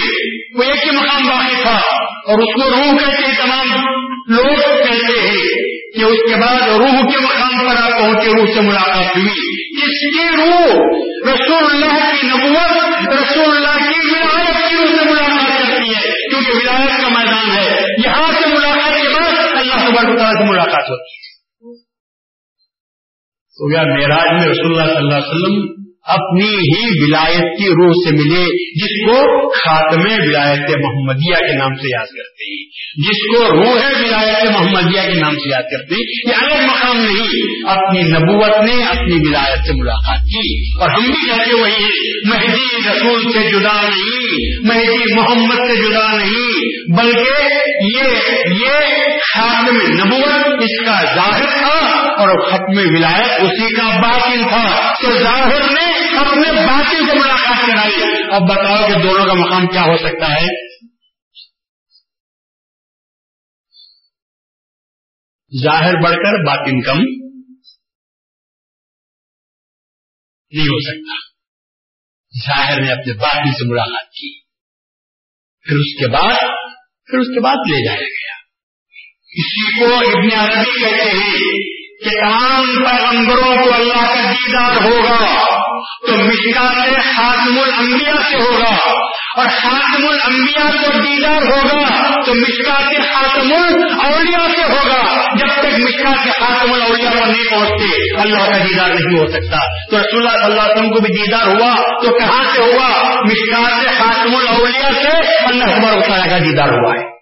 [SPEAKER 1] وہ ایک ہی مقام باقی تھا اور اس کو روح کہتے ہیں، تمام لوگ کہتے ہیں کہ اس کے بعد روح کے مقام پر آپ پہنچے، روح سے ملاقات ہوئی۔ اس کی روح رسول اللہ کی نبوت، رسول اللہ کی ولایت کی روح سے ملاقات کرتی ہے، کیونکہ ولایت کا میدان ہے۔ یہاں سے ملاقات کے بعد اللہ تعالیٰ سے ملاقات ہوتی ہے۔ تو گیا معراج میں رسول اللہ صلی اللہ علیہ وسلم اپنی ہی ولایت کی روح سے ملے، جس کو خاتم ولایت محمدیہ کے نام سے یاد کرتے ہیں۔ جس کو روح ولایت محمدیہ کے نام سے یاد کرتے ہیں۔ یہ الگ مقام نہیں، اپنی نبوت نے اپنی ولایت سے ملاقات کی۔ اور ہم بھی کہتے وہی مہدی رسول سے جدا نہیں، مہدی محمد سے جدا نہیں، بلکہ یہ یہ خاتم نبوت اس کا ظاہر تھا اور ختم ولایت اسی کا باطل تھا۔ تو ظاہر نے اپنے باقی سے ملاقات کرائی۔ اب بتاؤ کہ دونوں کا مقام کیا ہو سکتا ہے؟ ظاہر بڑھ کر باطن کم نہیں ہو سکتا۔ ظاہر نے اپنے باقی سے ملاقات کی۔ پھر اس کے بعد پھر اس کے بعد لے جایا گیا۔ اسی کو ابن عربی کہتے ہیں کہ تمام پیغمبروں کو اللہ کا دیدار ہوگا۔ تو مشکات خاتم الانبیاء سے ہوگا اور خاتم الانبیاء کو دیدار ہوگا تو مشکات خاتم الاولیاء سے ہوگا جب تک مشکات خاتم الاولیاء پر نہیں پہنچتے۔ اللہ کا دیدار نہیں ہو سکتا۔ تو رسول اللہ صلی اللہ علیہ وسلم کو بھی دیدار ہوا۔ تو کہاں سے ہوا؟ مشکات خاتم الاولیاء سے اللہ تعالیٰ کا دیدار ہوا ہے۔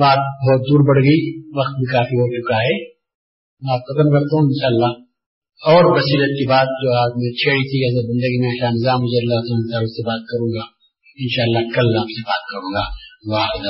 [SPEAKER 1] بات بہت دور بڑھ گئی، وقت بھی کافی ہو چکا ہے۔ میں ختم کرتا ہوں انشاءاللہ اور بصیرت کی بات جو آج میں چھیڑی تھی ایسے زندگی میں نظام مجھے اللہ سے بات کروں گا انشاءاللہ کل آپ سے بات کروں گا واحد